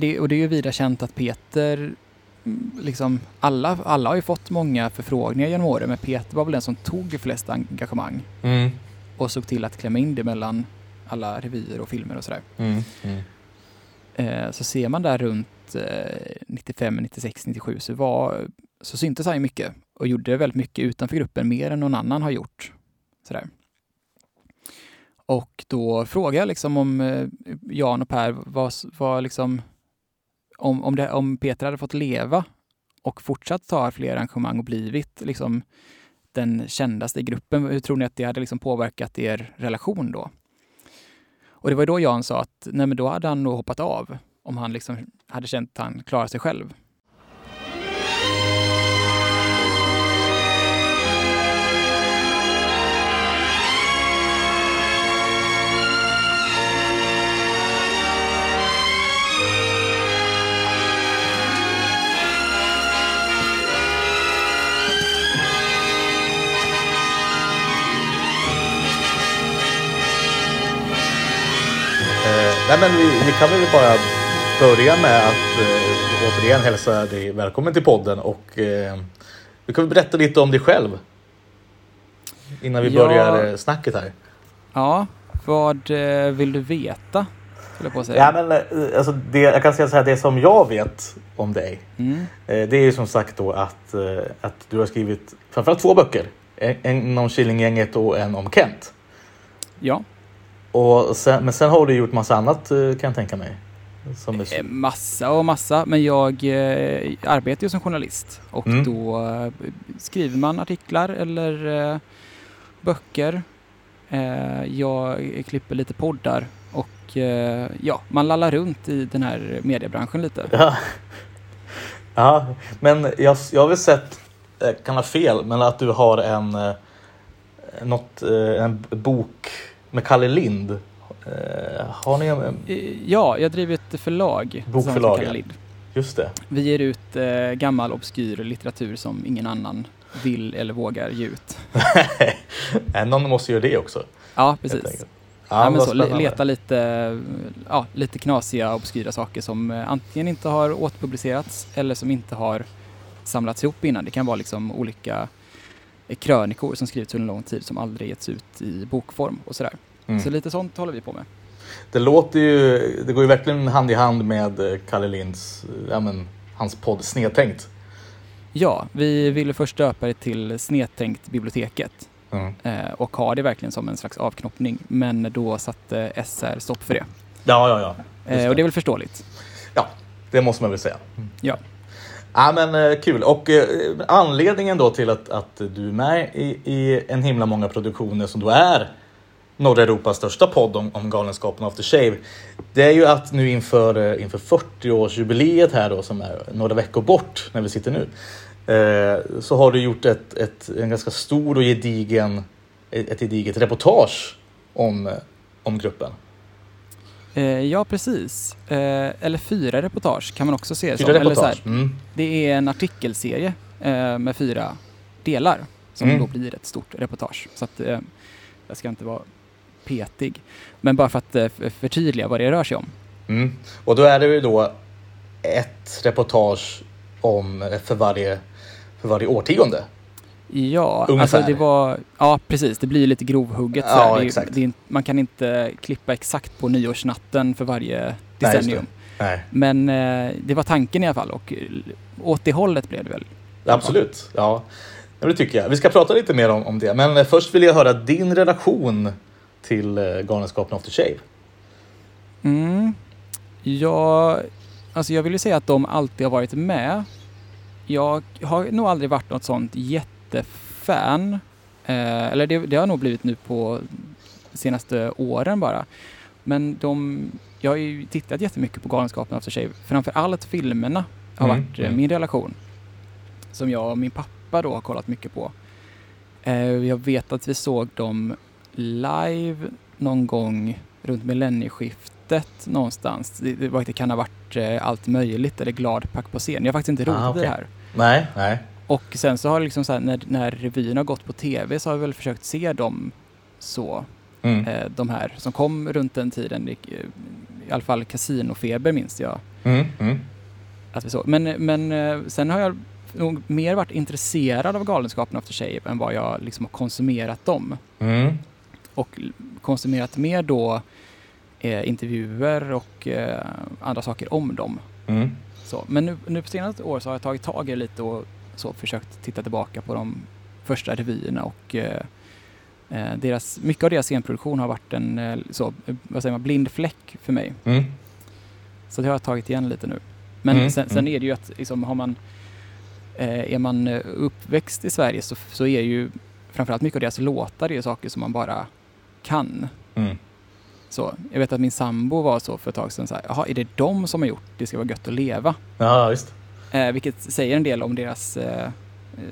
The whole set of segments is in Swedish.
Det, och det är ju vida känt att Peter, mm, liksom alla, alla har ju fått många förfrågningar genom åren, men Peter var väl den som tog flest engagemang Mm. och såg till att klämma in det mellan alla revyer och filmer och sådär. Mm. Mm. Eh, så ser man där runt eh, 95, 96, 97 så, var, så syntes han ju mycket och gjorde väldigt mycket utanför gruppen, mer än någon annan har gjort. Sådär. Och då frågade jag liksom om eh, Jan och Per var, var liksom om, om, det, om Peter hade fått leva och fortsatt ta fler arrangemang och blivit liksom den kändaste i gruppen, hur tror ni att det hade liksom påverkat er relation då? Och det var då Jan sa att nej men då hade han nog hoppat av om han liksom hade känt att han klarade sig själv. Eh, nej men vi, vi kan väl bara börja med att eh, återigen hälsa dig välkommen till podden och eh, du kan väl berätta lite om dig själv innan vi Ja. börjar eh, snacket här. Ja, vad eh, vill du veta? Ja, men, eh, alltså det, jag kan säga så här, det som jag vet om dig Mm. det är ju som sagt då att, att du har skrivit framförallt två böcker. En, en om Killinggänget och en om Kent. Ja, Och sen, men sen har du gjort massa annat eh, kan jag tänka mig. Som är, eh, massa och massa, men jag eh, arbetar ju som journalist och Mm. då eh, skriver man artiklar eller eh, böcker. Jag klipper lite poddar och ja, man lallar runt i den här mediebranschen lite. Ja. ja, men jag, jag har väl sett, kan ha fel, men att du har en, något, en bok med Kalle Lind. Eh, Har ni en? Eh, Ja, jag driver ett förlag. Bokförlag, Kalle. Lind. Just det. Vi ger ut eh, gammal obskyr litteratur som ingen annan vill eller vågar ge ut. Eh, Någon måste göra det också. Ja, precis. Ja, men så, leta lite, ja, lite knasiga, obskyra saker som antingen inte har återpublicerats eller som inte har samlats ihop innan. Det kan vara liksom olika krönikor som skrivits under lång tid som aldrig getts ut i bokform och sådär. Mm. Så lite sånt håller vi på med. Det låter ju, det går ju verkligen hand i hand med eh, Kalle Linds, eh, ja men hans podd Snedtänkt. Ja, vi ville först döpa det till Snedtänkt biblioteket Mm. eh, och ha det verkligen som en slags avknoppning. Men då satte SR stopp för det. Ja, ja, ja. Eh, och det är väl förståeligt. Ja, det måste man väl säga. Ja. Ja men eh, kul. Och eh, anledningen då till att, att du är med i, i en himla många produktioner som då är norra Europas största podd om, om Galenskapen After Shave. Det är ju att nu inför, eh, inför 40-årsjubileet här då som är några veckor bort när vi sitter nu. Eh, så har du gjort ett, ett, en ganska stor och gedigen, ett, ett gediget reportage om, eh, om gruppen. Eh, ja, precis. Eh, eller fyra reportage kan man också se det som. Eller så här. Mm. det är en artikelserie eh, med fyra delar som Mm. då blir ett stort reportage. Så att jag ska inte vara petig. Men bara för att förtydliga vad det rör sig om. Mm. Och då är det ju då ett reportage om för varje, för varje årtionde. Ja, Ungefär. alltså det var, ja precis, det blir lite grovhugget. Ja, det. Det, man kan inte klippa exakt på nyårsnatten för varje decennium. Nej, Men eh, det var tanken i alla fall och eh, åt det hållet blev det väl. absolut. Ja, det tycker jag. Vi ska prata lite mer om, om det. Men eh, först vill jag höra din relation till eh, Galenskapen After Shave. Mm. Ja, alltså jag vill ju säga att de alltid har varit med. Jag har nog aldrig varit något sånt jättefan. Eh, eller det, det har nog blivit nu på senaste åren bara. Men de, jag har ju tittat jättemycket på Galenskapen After Shave. Framför allt filmerna har Mm, varit eh, mm. min relation. Som jag och min pappa då har kollat mycket på. Eh, jag vet att vi såg dem live någon gång runt millennieskiftet någonstans. Det, det, kan ha varit eh, allt möjligt eller glad pack på scen. Jag har faktiskt inte rotat Ah, i det här. Nej, nej. Och sen så har liksom så här, när, när revyn har gått på tv så har vi väl försökt se dem så. Mm. Eh, de här som kom runt den tiden. Eh, I alla fall Casinofeber minns jag. Mm, mm. Att vi så. Men, men eh, sen har jag nog mer varit intresserad av Galenskapen After Shave än vad jag liksom har konsumerat dem. Mm. Och konsumerat mer då eh, intervjuer och eh, andra saker om dem. Mm. Så. Men nu, nu på senaste år så har jag tagit tag i det lite och så försökt titta tillbaka på de första revyerna och eh, eh, deras, mycket av deras scenproduktion har varit en eh, så, vad säger man, blind fläck för mig. Mm. Så det har jag tagit igen lite nu. Men Mm, sen, sen mm. är det ju att liksom, har man, eh, är man uppväxt i Sverige så, så är ju framförallt mycket av deras låtar är saker som man bara kan. Mm. Så, jag vet att min sambo var så för ett tag sedan så här, jaha, är det de som har gjort Det ska vara gött att leva? Ja, visst. Eh, vilket säger en del om deras eh, eh,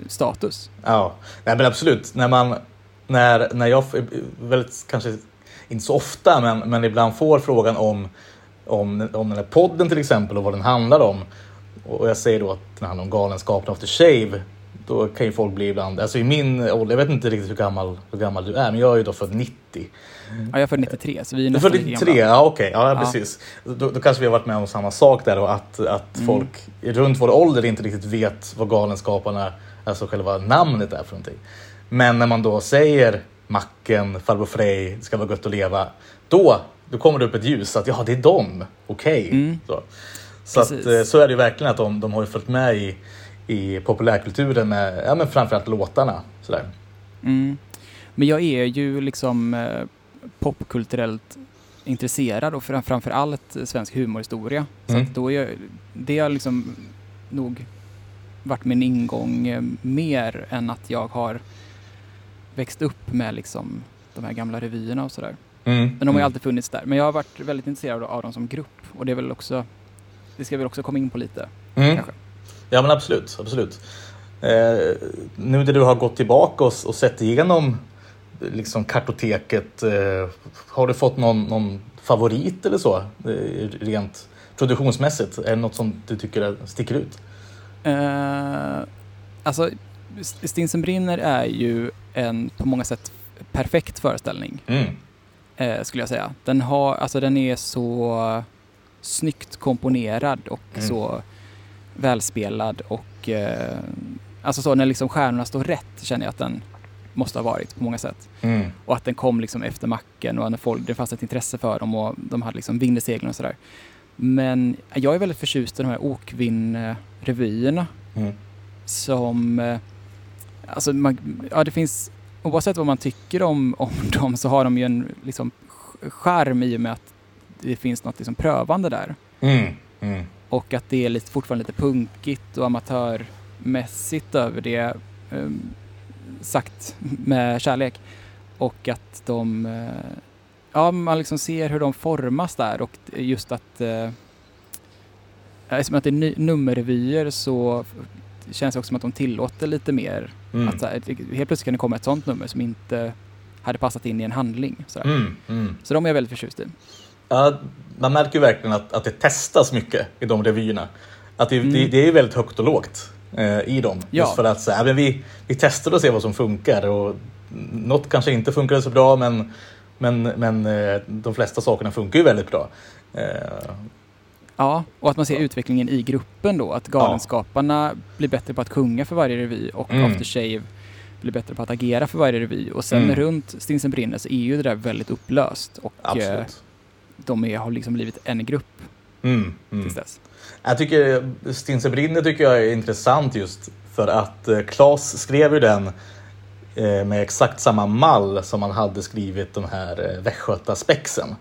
status. Ja, Nej, men absolut. När man, när, när jag, väldigt, kanske inte så ofta, men, men ibland får frågan om, om, om den här podden till exempel och vad den handlar om. Och jag säger då att den handlar om Galenskapen After Shave. Då kan ju folk bli ibland, alltså i min ålder, jag vet inte riktigt hur gammal, hur gammal du är, men jag är ju då född 90. Ja, jag är född 93 så vi är nästan född lika 93, gamla. ja okej, ja, Ja. precis. Då, då kanske vi har varit med om samma sak där och att, att Mm. folk runt vår ålder inte riktigt vet vad Galenskaparna, alltså själva namnet är för någonting. Men när man då säger Macken, Farbror Frej, det ska vara gött att leva. Då, då kommer det upp ett ljus att ja, det är dem. Okej. Mm. Så, så, att, eh, så är det ju verkligen att de, de har ju följt med i, i populärkulturen med ja, men framförallt låtarna. Sådär. Mm. Men jag är ju liksom eh, popkulturellt intresserad och fram, framför allt svensk humorhistoria. Så Mm. då är jag, det har liksom nog varit min ingång eh, mer än att jag har växt upp med liksom de här gamla revyerna och sådär. Mm. Men de har ju alltid funnits där. Men jag har varit väldigt intresserad av dem som grupp och det är väl också, det ska vi väl också komma in på lite Mm. kanske. Ja men absolut, absolut. Eh, nu när du har gått tillbaka och, och sett igenom liksom kartoteket, eh, har du fått någon, någon favorit eller så? Eh, rent produktionsmässigt, är det något som du tycker sticker ut? Eh, alltså, St- Stinsen brinner är ju en på många sätt perfekt föreställning, Mm. eh, skulle jag säga. Den, har, alltså, den är så snyggt komponerad och Mm. så välspelad och eh, alltså så när liksom stjärnorna står rätt känner jag att den måste ha varit på många sätt. Mm. Och att den kom liksom efter macken och när folk, det fanns ett intresse för dem och de hade liksom vind i seglen och sådär. Men jag är väldigt förtjust i de här Okvinn-revyerna Mm. som... eh, Alltså, man, ja, det finns... Oavsett vad man tycker om, om dem så har de ju en liksom, charm i och med att det finns något liksom prövande där. Mm. Och att det är lite, fortfarande lite punkigt och amatörmässigt över det. ehm, sagt med kärlek. Och att de... eh, ja, man liksom ser hur de formas där och just att... Uh, eftersom att det är nummerrevyer så känns det också som att de tillåter lite mer. Mm. Att så här, helt plötsligt kan det komma ett sånt nummer som inte hade passat in i en handling. Mm. Mm. så de är jag väldigt förtjust i. Ja, man märker verkligen att, att det testas mycket i de revyerna. Att det, Mm. det, det är väldigt högt och lågt eh, i dem. Ja. Just för att så här, men vi, vi testar och ser vad som funkar. Och något kanske inte funkar så bra men, men, men eh, de flesta sakerna funkar ju väldigt bra. Eh, Ja, och att man ser utvecklingen i gruppen då. Att Galenskaparna blir bättre på att sjunga för varje revy och Mm. After Shave blir bättre på att agera för varje revy. Och sen Mm. runt Stinsen brinner så är ju det där väldigt upplöst. Och eh. De är, har liksom blivit en grupp Mm, mm. tills dess. Jag tycker Stinsen brinner tycker jag är intressant just för att eh, Claes skrev ju den eh, med exakt samma mall som han hade skrivit de här eh, Västgötaspexen.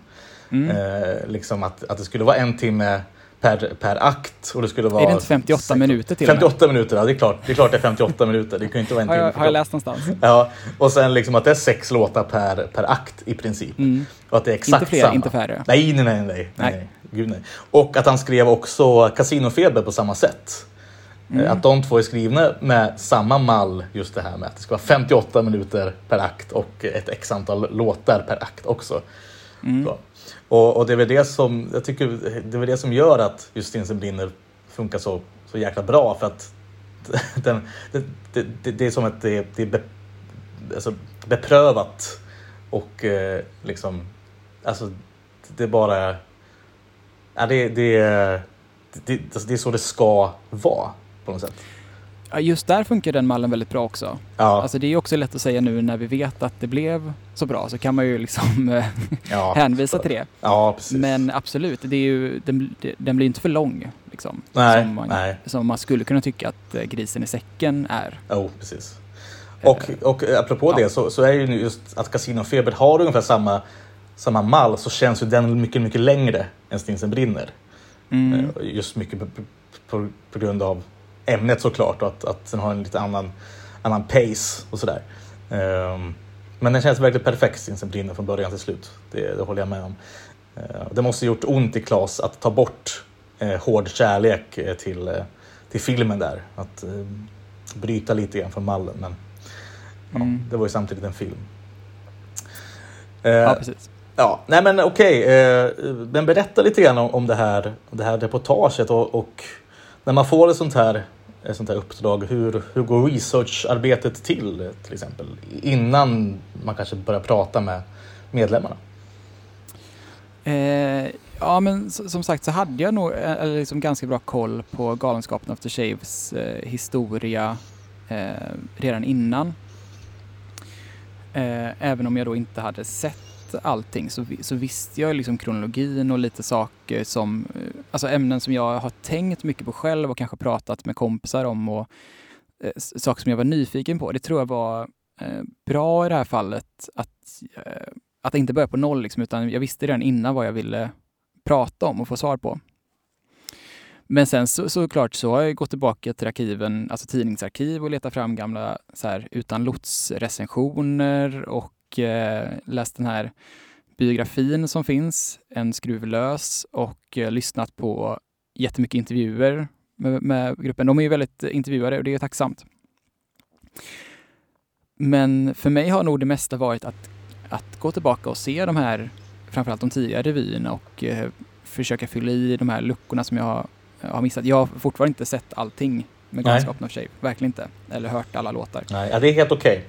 Mm. Eh, liksom att, att det skulle vara en timme per, per akt. Och det skulle vara är det inte 58 minuter till och med? 58 minuter, ja det är klart. Det är klart det är 58 minuter. Det kan inte vara en Har jag, har jag läst någonstans? Ja, och sen liksom att det är sex låtar per, per akt i princip. Mm. Och att det är exakt Inte fler, samma. inte färre. Nej, nej, nej, nej, Nej. nej. Gud, nej. Och att han skrev också Casinofeber på samma sätt. Mm. Eh, Att de två är skrivna med samma mall, just det här med att det ska vara 58 minuter per akt och ett x antal låtar per akt också. Mm. Och, och det är väl det som jag tycker det är väl det som gör att just Stinsen brinner funkar så, så jäkla bra för att den, det, det, det, är som att det, det är be, alltså beprövat och eh, liksom alltså det är bara ja, det, det, är- det, det, alltså, det är så det ska vara på något sätt. Ja, just där funkar den mallen väldigt bra också. Ja, Alltså det är också lätt att säga nu när vi vet att det blev så bra så kan man ju liksom eh, ja, hänvisa till det. ja precis. Men absolut, det är ju, den, den blir inte för lång. Liksom, nej, som, man, nej. som man skulle kunna tycka att eh, grisen i säcken är. Jo, precis. Och, och apropå ja. det så, så är ju nu just att Casino Feber har ungefär samma, samma mall så känns ju den mycket, mycket längre än Stinsen brinner. Mm. Eh, Just mycket på, på, på grund av ämnet såklart och att, att den har en lite annan, annan pace och sådär. Ehm, men den känns verkligen perfekt Stinsen brinner från början till slut. Det, det håller jag med om. Eh, det måste gjort ont i Klas att ta bort eh, hård kärlek eh, till, eh, till filmen där. Att eh, bryta lite grann från mallen. Men ja, Mm. det var ju samtidigt en film. Ja, precis. Ja, nej men okej. Eh, men berätta lite grann om, om det, här, det här reportaget och, och när man får ett sånt här, ett sånt här uppdrag, hur, hur går researcharbetet till till exempel? Innan man kanske börjar prata med medlemmarna. Eh, ja, men som sagt så hade jag nog eh, eller liksom ganska bra koll på Galenskapen After Shaves eh, historia eh, redan innan. Eh, även om jag då inte hade sett allting så, så visste jag liksom kronologin och lite saker som, eh, alltså ämnen som jag har tänkt mycket på själv och kanske pratat med kompisar om och eh, saker som jag var nyfiken på. Det tror jag var eh, bra i det här fallet att eh, att inte börja på noll, liksom, utan jag visste redan innan vad jag ville prata om och få svar på. Men sen så, såklart så har jag gått tillbaka till arkiven, alltså tidningsarkiv och letat fram gamla så här, utan lots-recensioner och eh, läst den här biografin som finns, En skruv lös och eh, lyssnat på jättemycket intervjuer med, med gruppen. De är ju väldigt intervjuade och det är tacksamt. Men för mig har nog det mesta varit att att gå tillbaka och se de här, framförallt de tidigare revyerna och eh, försöka fylla i de här luckorna som jag har, har missat. Jag har fortfarande inte sett allting med Nej. Galenskapen av Shave, verkligen inte. Eller hört alla låtar. Nej, ja, det är helt okej.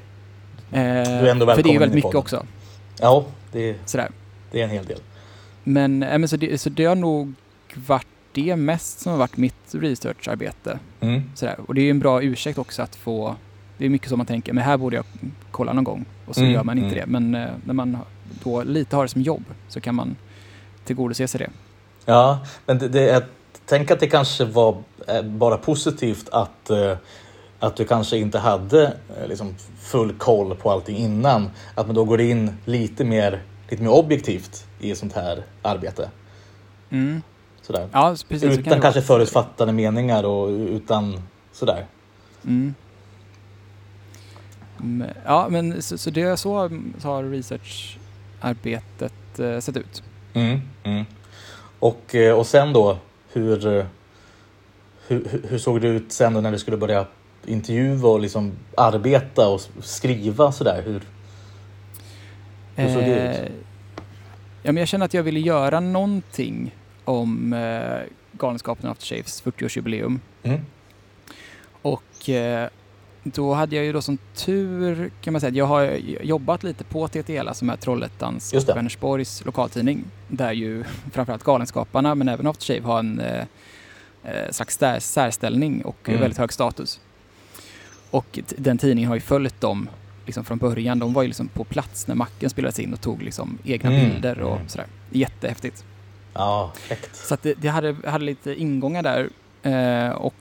Eh, är ändå för det är välkommen ju väldigt mycket också. Ja, det, Sådär. det är en hel del. Men, men så, det, så det har nog varit det mest som har varit mitt researcharbete. Mm. Sådär. Och det är ju en bra ursäkt också att få, det är mycket som man tänker, men här borde jag kolla någon gång. Och så Mm, gör man inte mm. det. Men eh, när man då lite har det som jobb så kan man tillgodose sig det. Ja, men det, det, jag tänker att det kanske var eh, bara positivt att, eh, att du kanske inte hade eh, liksom full koll på allting innan. Att man då går in lite mer, lite mer objektivt i sånt här arbete. Mm. Sådär. Ja, precis. kan utan det kanske förutfattade meningar och utan sådär. Mm. Men- Ja, men så, så det så har, så har researcharbetet eh, sett ut. Mm, mm. Och, eh, och sen då, hur, eh, hur, hur- såg det ut sen då när du skulle börja intervjua och liksom arbeta och skriva sådär? Hur, hur såg det ut? Eh, Ja, men jag känner att jag ville göra någonting om eh, Galenskapen After Shaves 40-årsjubileum. Mm. Och eh, då hade jag ju då som tur kan man säga att jag har jobbat lite på TTL, som är Trollhättans och Vänersborgs lokaltidning. Där ju framförallt Galenskaparna men även After Shave har en eh, eh, slags sär, särställning och Mm. väldigt hög status. Och den tidningen har ju följt dem liksom från början. De var ju liksom på plats när macken spelades in och tog liksom egna Mm, bilder och mm. sådär. Jättehäftigt. Ja, fräckt. Så att det, det hade, hade lite ingångar där. Eh, och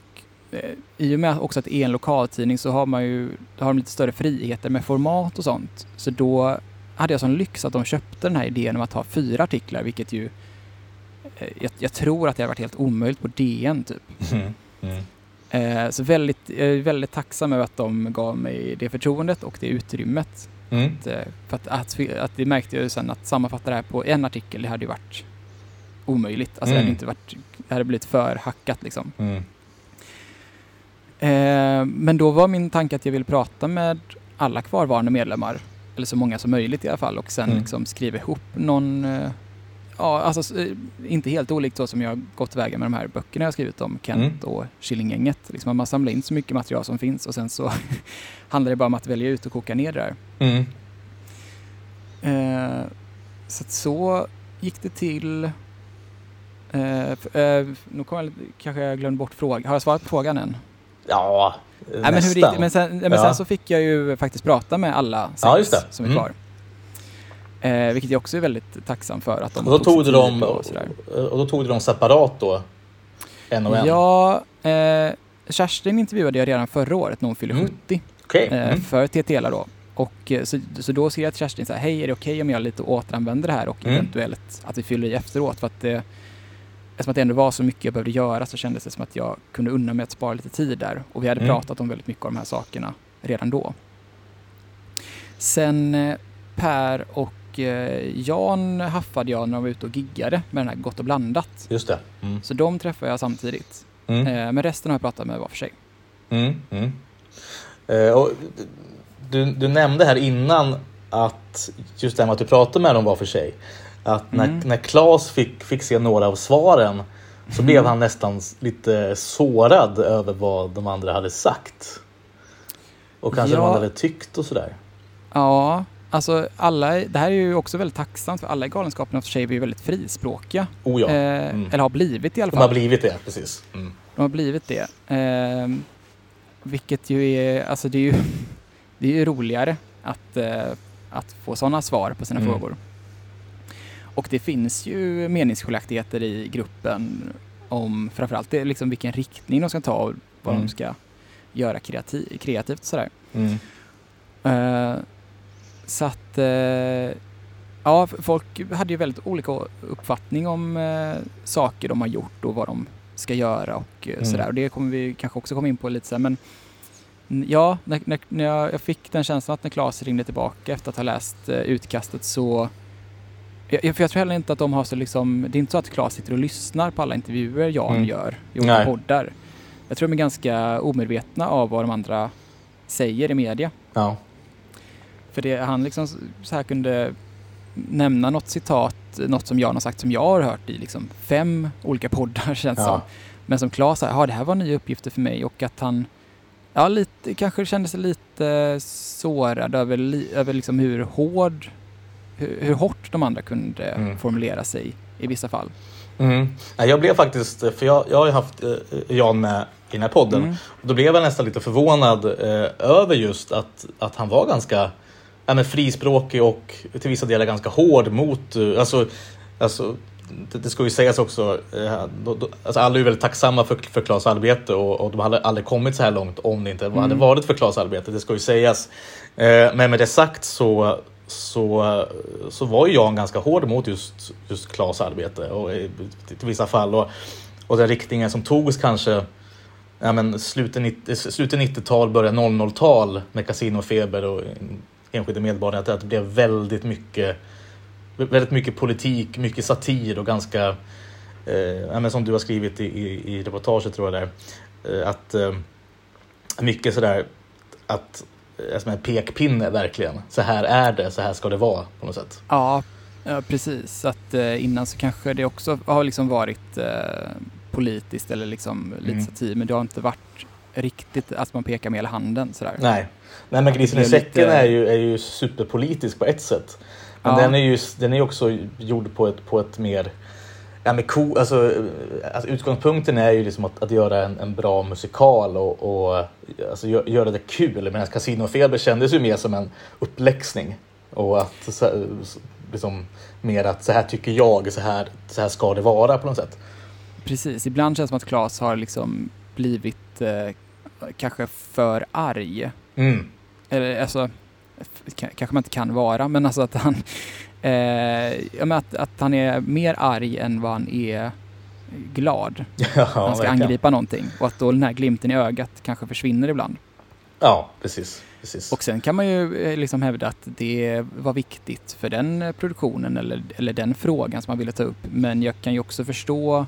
eh, i och med också att det är en lokaltidning så har man ju har de lite större friheter med format och sånt. Så då hade jag sån lyx att de köpte den här idén om att ha fyra artiklar, vilket ju eh, jag, jag tror att det har varit helt omöjligt på DN typ. Mm. Mm. Eh, så väldigt, jag är väldigt tacksam över att de gav mig det förtroendet och det utrymmet. Mm. Att, eh, För att, att, att det märkte jag ju sen att sammanfatta det här på en artikel, det hade ju varit omöjligt. Alltså det Mm. hade inte varit, det hade blivit för hackat liksom. Mm. Eh, men då var min tanke att jag ville prata med alla kvarvarande medlemmar, eller så många som möjligt i alla fall, och sen Mm. liksom skriva ihop någon, eh, ja alltså eh, inte helt olikt så som jag har gått vägen med de här böckerna jag skrivit om Kent Mm. och Killinggänget. Liksom man samlar in så mycket material som finns och sen så handlar det bara om att välja ut och koka ner det där. Mm. Eh, så så gick det till. Eh, eh, nu kommer jag, kanske jag glömde bort frågan. Har jag svarat på frågan än? Ja, Nej, men, hur nästan. gick det? men, sen, men Ja. sen så fick jag ju faktiskt prata med alla Ja, som är Mm. Eh, vilket jag också är väldigt tacksam för att de och då tog dem, och och, sådär. och då tog du dem separat då? En och en? Ja, eh, Kerstin intervjuade jag redan förra året när hon fyllde Mm. 70 Okej. eh, Mm. för TTLA då. Och eh, så, så då skrev jag till Kerstin så här, hej är det okej om jag lite återanvänder det här och Mm. eventuellt att vi fyller i efteråt för att det Eftersom att det ändå var så mycket jag behövde göra så kändes det som att jag kunde unna mig att spara lite tid där. Och vi hade Mm. pratat om väldigt mycket av de här sakerna redan då. Sen eh, Per och eh, Jan haffade jag när de var ute och giggade med den här Gott och blandat. Just det. Mm. Så de träffade jag samtidigt. Mm. Eh, men resten har jag pratat med var för sig. Mm. Mm. Eh, och du, du nämnde här innan att just det här med att du pratade med dem var för sig. Att när, Mm. när Claes fick, fick se några av svaren så blev han nästan lite sårad över vad de andra hade sagt. Och kanske Ja. vad de hade tyckt och sådär. Ja, alltså alla, det här är ju också väldigt tacksamt för alla i Galenskapen After Shave är ju väldigt frispråkiga. Oh ja, Eh, Mm. Eller har blivit i alla de fall. har blivit det, precis. Mm. De har blivit det. Eh, vilket ju är, alltså det är ju, det är ju roligare att, eh, att få sådana svar på sina Mm. frågor. Och det finns ju meningsskiljaktigheter i gruppen om framförallt det, liksom vilken riktning de ska ta och vad Mm. de ska göra kreativ, kreativt sådär. Mm. Så att eh, ja, folk hade ju väldigt olika uppfattning om eh, saker de har gjort och vad de ska göra och eh, Mm. sådär. Och det kommer vi kanske också komma in på lite sen. Men ja, när, när, när jag, fick den känslan att när Claes ringde tillbaka efter att ha läst utkastet så jag, jag- för jag tror heller inte att de har så liksom, det är inte så att Claes sitter och lyssnar på alla intervjuer Jan Mm. gör i olika Nej. poddar. Jag tror de är ganska omedvetna av vad de andra säger i media. Ja. För det, han liksom så här kunde nämna något citat, något som Jan har sagt som jag har hört i liksom fem olika poddar känns Ja. som. Men som Claes sa, ja det här var nya uppgifter för mig och att han ja, lite, kanske kände sig lite sårad över, li, över liksom hur hård, hur, hur hårt de andra kunde Mm. formulera sig i vissa fall. Mm. Jag blev faktiskt, för jag, jag har ju haft eh, Jan med i den här podden. Mm. Och då blev jag nästan lite förvånad eh, över just att, att han var ganska ja, men frispråkig och till vissa delar ganska hård mot, eh, alltså, alltså det, det ska ju sägas också, eh, då, då, alltså alla är väldigt tacksamma för, för Klas arbete och, och de hade aldrig kommit så här långt om det inte hade Mm. varit för Klas arbete, det ska ju sägas. Eh, men med det sagt så, så, så var ju Jan ganska hård mot just, just Klas arbete och i, till vissa fall. Och, och den riktningen som togs kanske ja, men slutet, 90, slutet 90-tal, början 00-tal med kasinofeber och enskilda medborgare, att det blev väldigt mycket, väldigt mycket politik, mycket satir och ganska, eh, men som du har skrivit i, i, i reportaget tror jag där, eh, att eh, mycket sådär att eh, som en pekpinne verkligen. Så här är det, så här ska det vara på något sätt. Ja, ja precis. Att eh, innan så kanske det också har liksom varit eh, politiskt eller liksom lite Mm. satir, men det har inte varit riktigt att man pekar med hela handen sådär. Nej, Nej men grisen i säcken lite- är, ju, är ju superpolitisk på ett sätt. Men Ja. den är ju den är också gjord på ett, på ett mer Ja, men cool, alltså, eh, alltså, utgångspunkten är ju liksom att, att göra en, en bra musikal och, och alltså, gö- göra det kul. Medan Casinofeber kändes ju mer som en uppläxning. Och att så, liksom, mer att så här tycker jag, så här, så här ska det vara på något sätt. Precis, ibland känns det som att Claes har liksom blivit eh, kanske för arg. Mm. Eller alltså, kanske man inte kan vara, men alltså att han, eh, att, att han är mer arg än vad han är glad. Ja, han ska verkligen. angripa någonting och att då den här glimten i ögat kanske försvinner ibland. Ja, precis. precis. Och sen kan man ju eh, liksom hävda att det var viktigt för den produktionen eller, eller den frågan som man ville ta upp. Men jag kan ju också förstå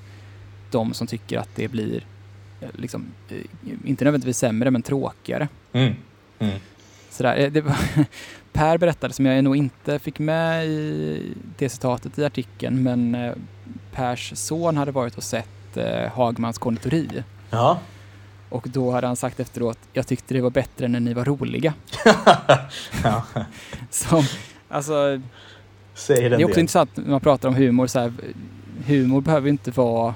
de som tycker att det blir liksom, eh, inte nödvändigtvis sämre men tråkigare. Mm. Mm. Sådär. eh, Det var per berättade, som jag nog inte fick med i det citatet i artikeln, men eh, Pers son hade varit och sett eh, Hagmans konditori. Ja. Och då hade han sagt efteråt, jag tyckte det var bättre när ni var roliga. ja. Som, alltså, Säger det är också del. intressant när man pratar om humor, så här, humor behöver ju inte vara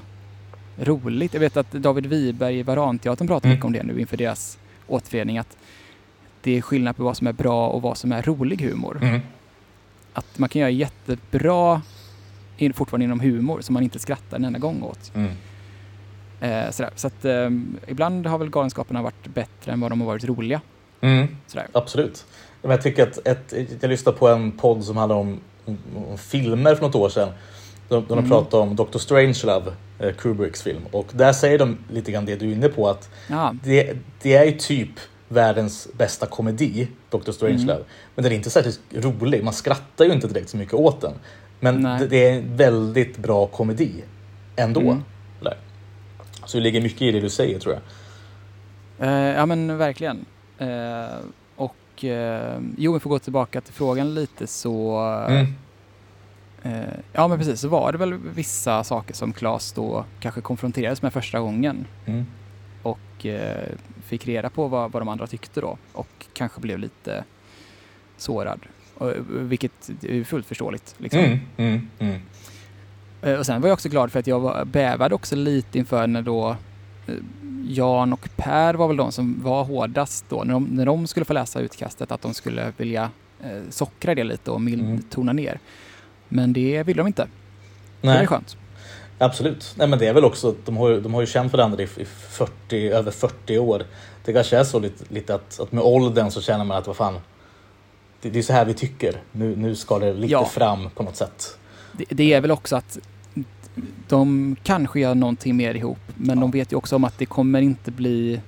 roligt. Jag vet att David Wiberg i Varanteatern pratar Mm. mycket om det nu inför deras återförening. Att det är skillnad på vad som är bra och vad som är rolig humor. Mm. Att man kan göra jättebra fortfarande inom humor som man inte skrattar en enda gång åt. Mm. Eh, sådär. Så att eh, ibland har väl Galenskaparna varit bättre än vad de har varit roliga. Mm. Absolut. Men jag tycker att ett, jag lyssnade på en podd som handlar om, om, om filmer för något år sedan. De, de Mm. pratade om Dr. Strangelove, eh, Kubricks film. Och där säger de lite grann det du är inne på. att Ja, det, det är ju typ världens bästa komedi, Dr. Strangelove. Mm. Men den är inte särskilt rolig. Man skrattar ju inte direkt så mycket åt den. Men det, det är en väldigt bra komedi ändå. Mm. Så det ligger mycket i det du säger tror jag. eh, ja men verkligen. Eh, och eh, jo, vi får gå tillbaka till frågan lite så Mm. Eh, ja men precis, så var det väl vissa saker som Claes då kanske konfronterades med första gången Mm. och eh, fick reda på vad, vad de andra tyckte då och kanske blev lite sårad. Och, eh, vilket är fullt förståeligt. Liksom. Mm. Mm. Mm. Eh, och sen var jag också glad för att jag var, bävade också lite inför när då Jan och Per var väl de som var hårdast då, när de, när de skulle få läsa utkastet, att de skulle vilja eh, sockra det lite och mild, Mm. tona ner. Men det ville de inte. Det Nej. är skönt. Absolut. Nej, men det är väl också, de har, de har ju känt varandra i, i 40, över 40 år. Det kanske är så lite, lite att, att med åldern så känner man att vad fan, det, det är så här vi tycker. Nu, nu ska det lite Ja. fram på något sätt. Det, det är väl också att de kanske gör någonting mer ihop, men de vet ju också om att det kommer inte bli...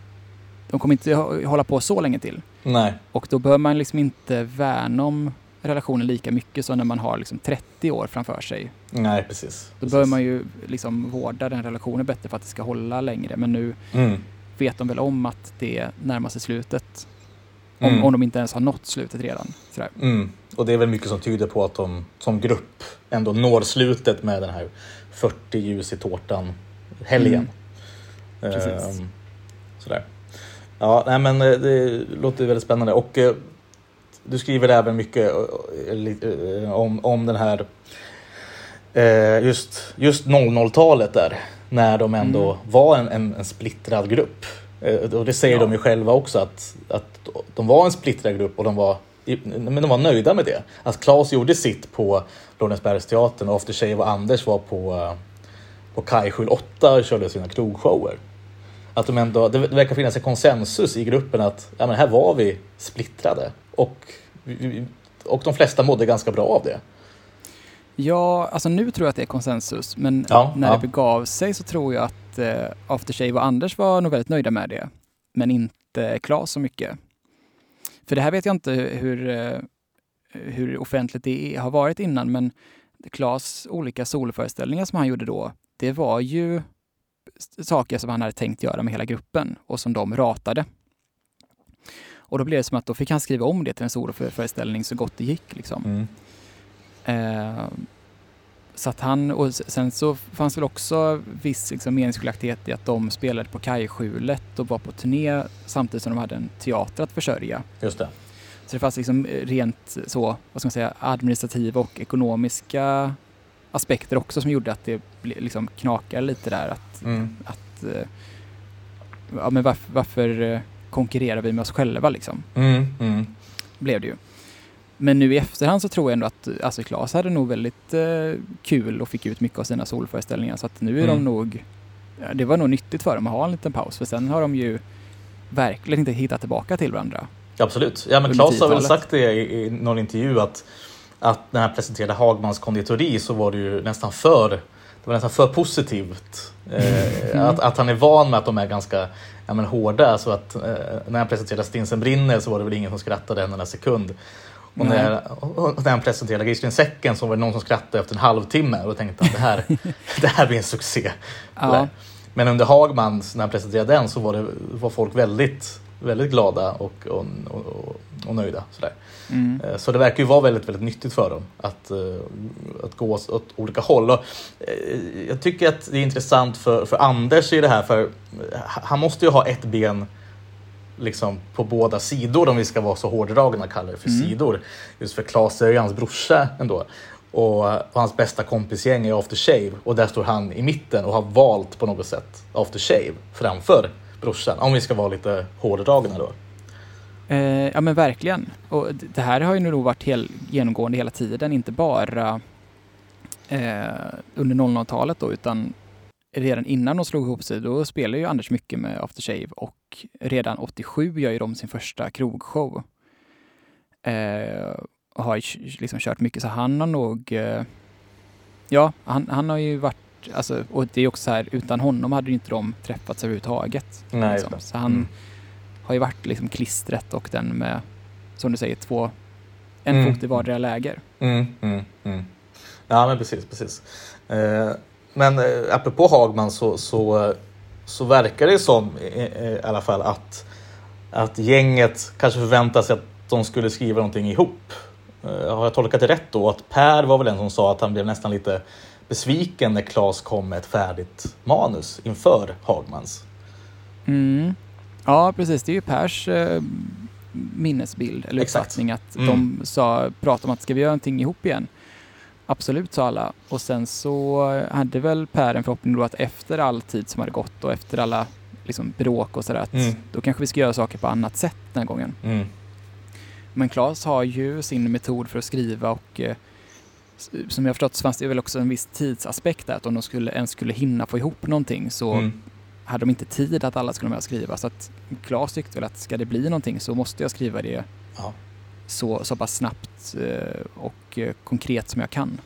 De kommer inte hå- hålla på så länge till. Nej. Och då bör man liksom inte värna om relationen lika mycket som när man har liksom 30 år framför sig. Nej, precis. Då precis. bör man ju liksom vårda den relationen bättre för att det ska hålla längre. Men nu Mm. vet de väl om att det närmar sig slutet. Om, Mm. om de inte ens har nått slutet redan. Mm. Och det är väl mycket som tyder på att de som grupp ändå når slutet med den här 40 ljus i tårtan helgen. Mm. Precis. Ehm, sådär. Ja, nej, men eh, det låter väldigt spännande. Och eh, du skriver även mycket eh, li- eh, om, om den här eh, just, just 00-talet där. När de ändå Mm. var en, en, en splittrad grupp. Eh, Och det säger Ja. de ju själva också att, att de var en splittrad grupp och de var, men de var nöjda med det. Att Claes gjorde sitt på Lorensbergsteatern och After Shave och Anders var på, eh, på Kaj 8 och körde sina krogshower. Att de ändå, det verkar finnas en konsensus i gruppen att ja, men här var vi splittrade. Och, och de flesta mådde ganska bra av det. Ja, alltså nu tror jag att det är konsensus, men Ja, när ja. det begav sig så tror jag att eh, Aftershave och Anders var nog väldigt nöjda med det, men inte Claes så mycket. För det här vet jag inte hur, eh, hur offentligt det har varit innan, men Claes olika solföreställningar som han gjorde då, det var ju saker som han hade tänkt göra med hela gruppen och som de ratade. Och då blev det som att då fick han skriva om det till en soloföreställning så gott det gick. Liksom. Mm. Eh, så att han, och sen så fanns väl också viss liksom, meningsskiljaktighet i att de spelade på kajskjulet och var på turné samtidigt som de hade en teater att försörja. Just det. Så det fanns liksom eh, rent så, vad ska man säga, administrativa och ekonomiska aspekter också som gjorde att det liksom knakade lite där. Att, Mm. att eh, ja, men varför, varför eh, konkurrerar vi med oss själva liksom? Mm. Mm. blev det ju. Men nu i efterhand så tror jag ändå att alltså Claes hade nog väldigt eh, kul och fick ut mycket av sina solföreställningar så att nu är Mm. de nog, ja, det var nog nyttigt för dem att ha en liten paus för sen har de ju verkligen inte hittat tillbaka till varandra. Absolut. Ja, men Claes har väl 10-talet. sagt det i, i någon intervju att, att när han presenterade Hagmans konditori så var det ju nästan för, det var nästan för positivt. Eh, att, att han är van med att de är ganska ja, men hårda. Så att eh, när han presenterade Stinsen brinner så var det väl ingen som skrattade en enda sekund. Och Nej. när, och när han presenterade Grisen i säcken så var det någon som skrattade efter en halvtimme och tänkte han det här, det här blir en succé. Ja, Men under Hagmans, när han presenterade den, så var, det, var folk väldigt, väldigt glada och, och, och, och nöjda. Sådär. mm. Eh, Så det verkar ju vara väldigt, väldigt nyttigt för dem att, eh, att gå åt olika håll. Och eh, jag tycker att det är intressant för, för Anders i det här, för han måste ju ha ett ben liksom på båda sidor om vi ska vara så hårdragna kallar det för Mm. sidor. Just för Claes är ju hans brorsa ändå. och, och hans bästa kompisgäng är After Shave och där står han i mitten och har valt på något sätt After Shave framför brorsan. Om vi ska vara lite hårdragna då. Eh, ja men verkligen. Och det här har ju nog varit hel, genomgående hela tiden, inte bara eh, under 00-talet då, utan redan innan de slog ihop sig, då spelade ju Anders mycket med After Shave och redan 87 gör ju de sin första krogshow. Eh, och har liksom kört mycket, så han har nog... Eh, ja, han, han har ju varit... Alltså, och det är också så här, utan honom hade ju inte de träffats överhuvudtaget. Nej, liksom. Så han mm. har ju varit liksom klistret och den med, som du säger, två... En mm. fot i vardera läger. Mm, mm, mm. Ja, men precis, precis. Eh, men eh, apropå Hagman så, så, så verkar det som i, i alla fall att, att gänget kanske förväntar sig att de skulle skriva någonting ihop. Eh, har jag tolkat det rätt då? Att Per var väl den som sa att han blev nästan lite besviken när Claes kom med ett färdigt manus inför Hagmans. Mm. Ja, precis. Det är ju Pers eh, minnesbild eller uppfattning att mm. de sa, pratade om att ska vi göra någonting ihop igen? Absolut, sa alla. Och sen så hade väl Per en förhoppning då att efter all tid som hade gått och efter alla liksom, bråk och sådär, att mm. då kanske vi ska göra saker på annat sätt den här gången. Mm. Men Claes har ju sin metod för att skriva och eh, som jag förstått så fanns det väl också en viss tidsaspekt där, att om de skulle, ens skulle hinna få ihop någonting så mm. hade de inte tid att alla skulle med och skriva. Så att Claes tyckte väl att ska det bli någonting så måste jag skriva det ja. så, så pass snabbt eh, och eh, konkret som jag kan.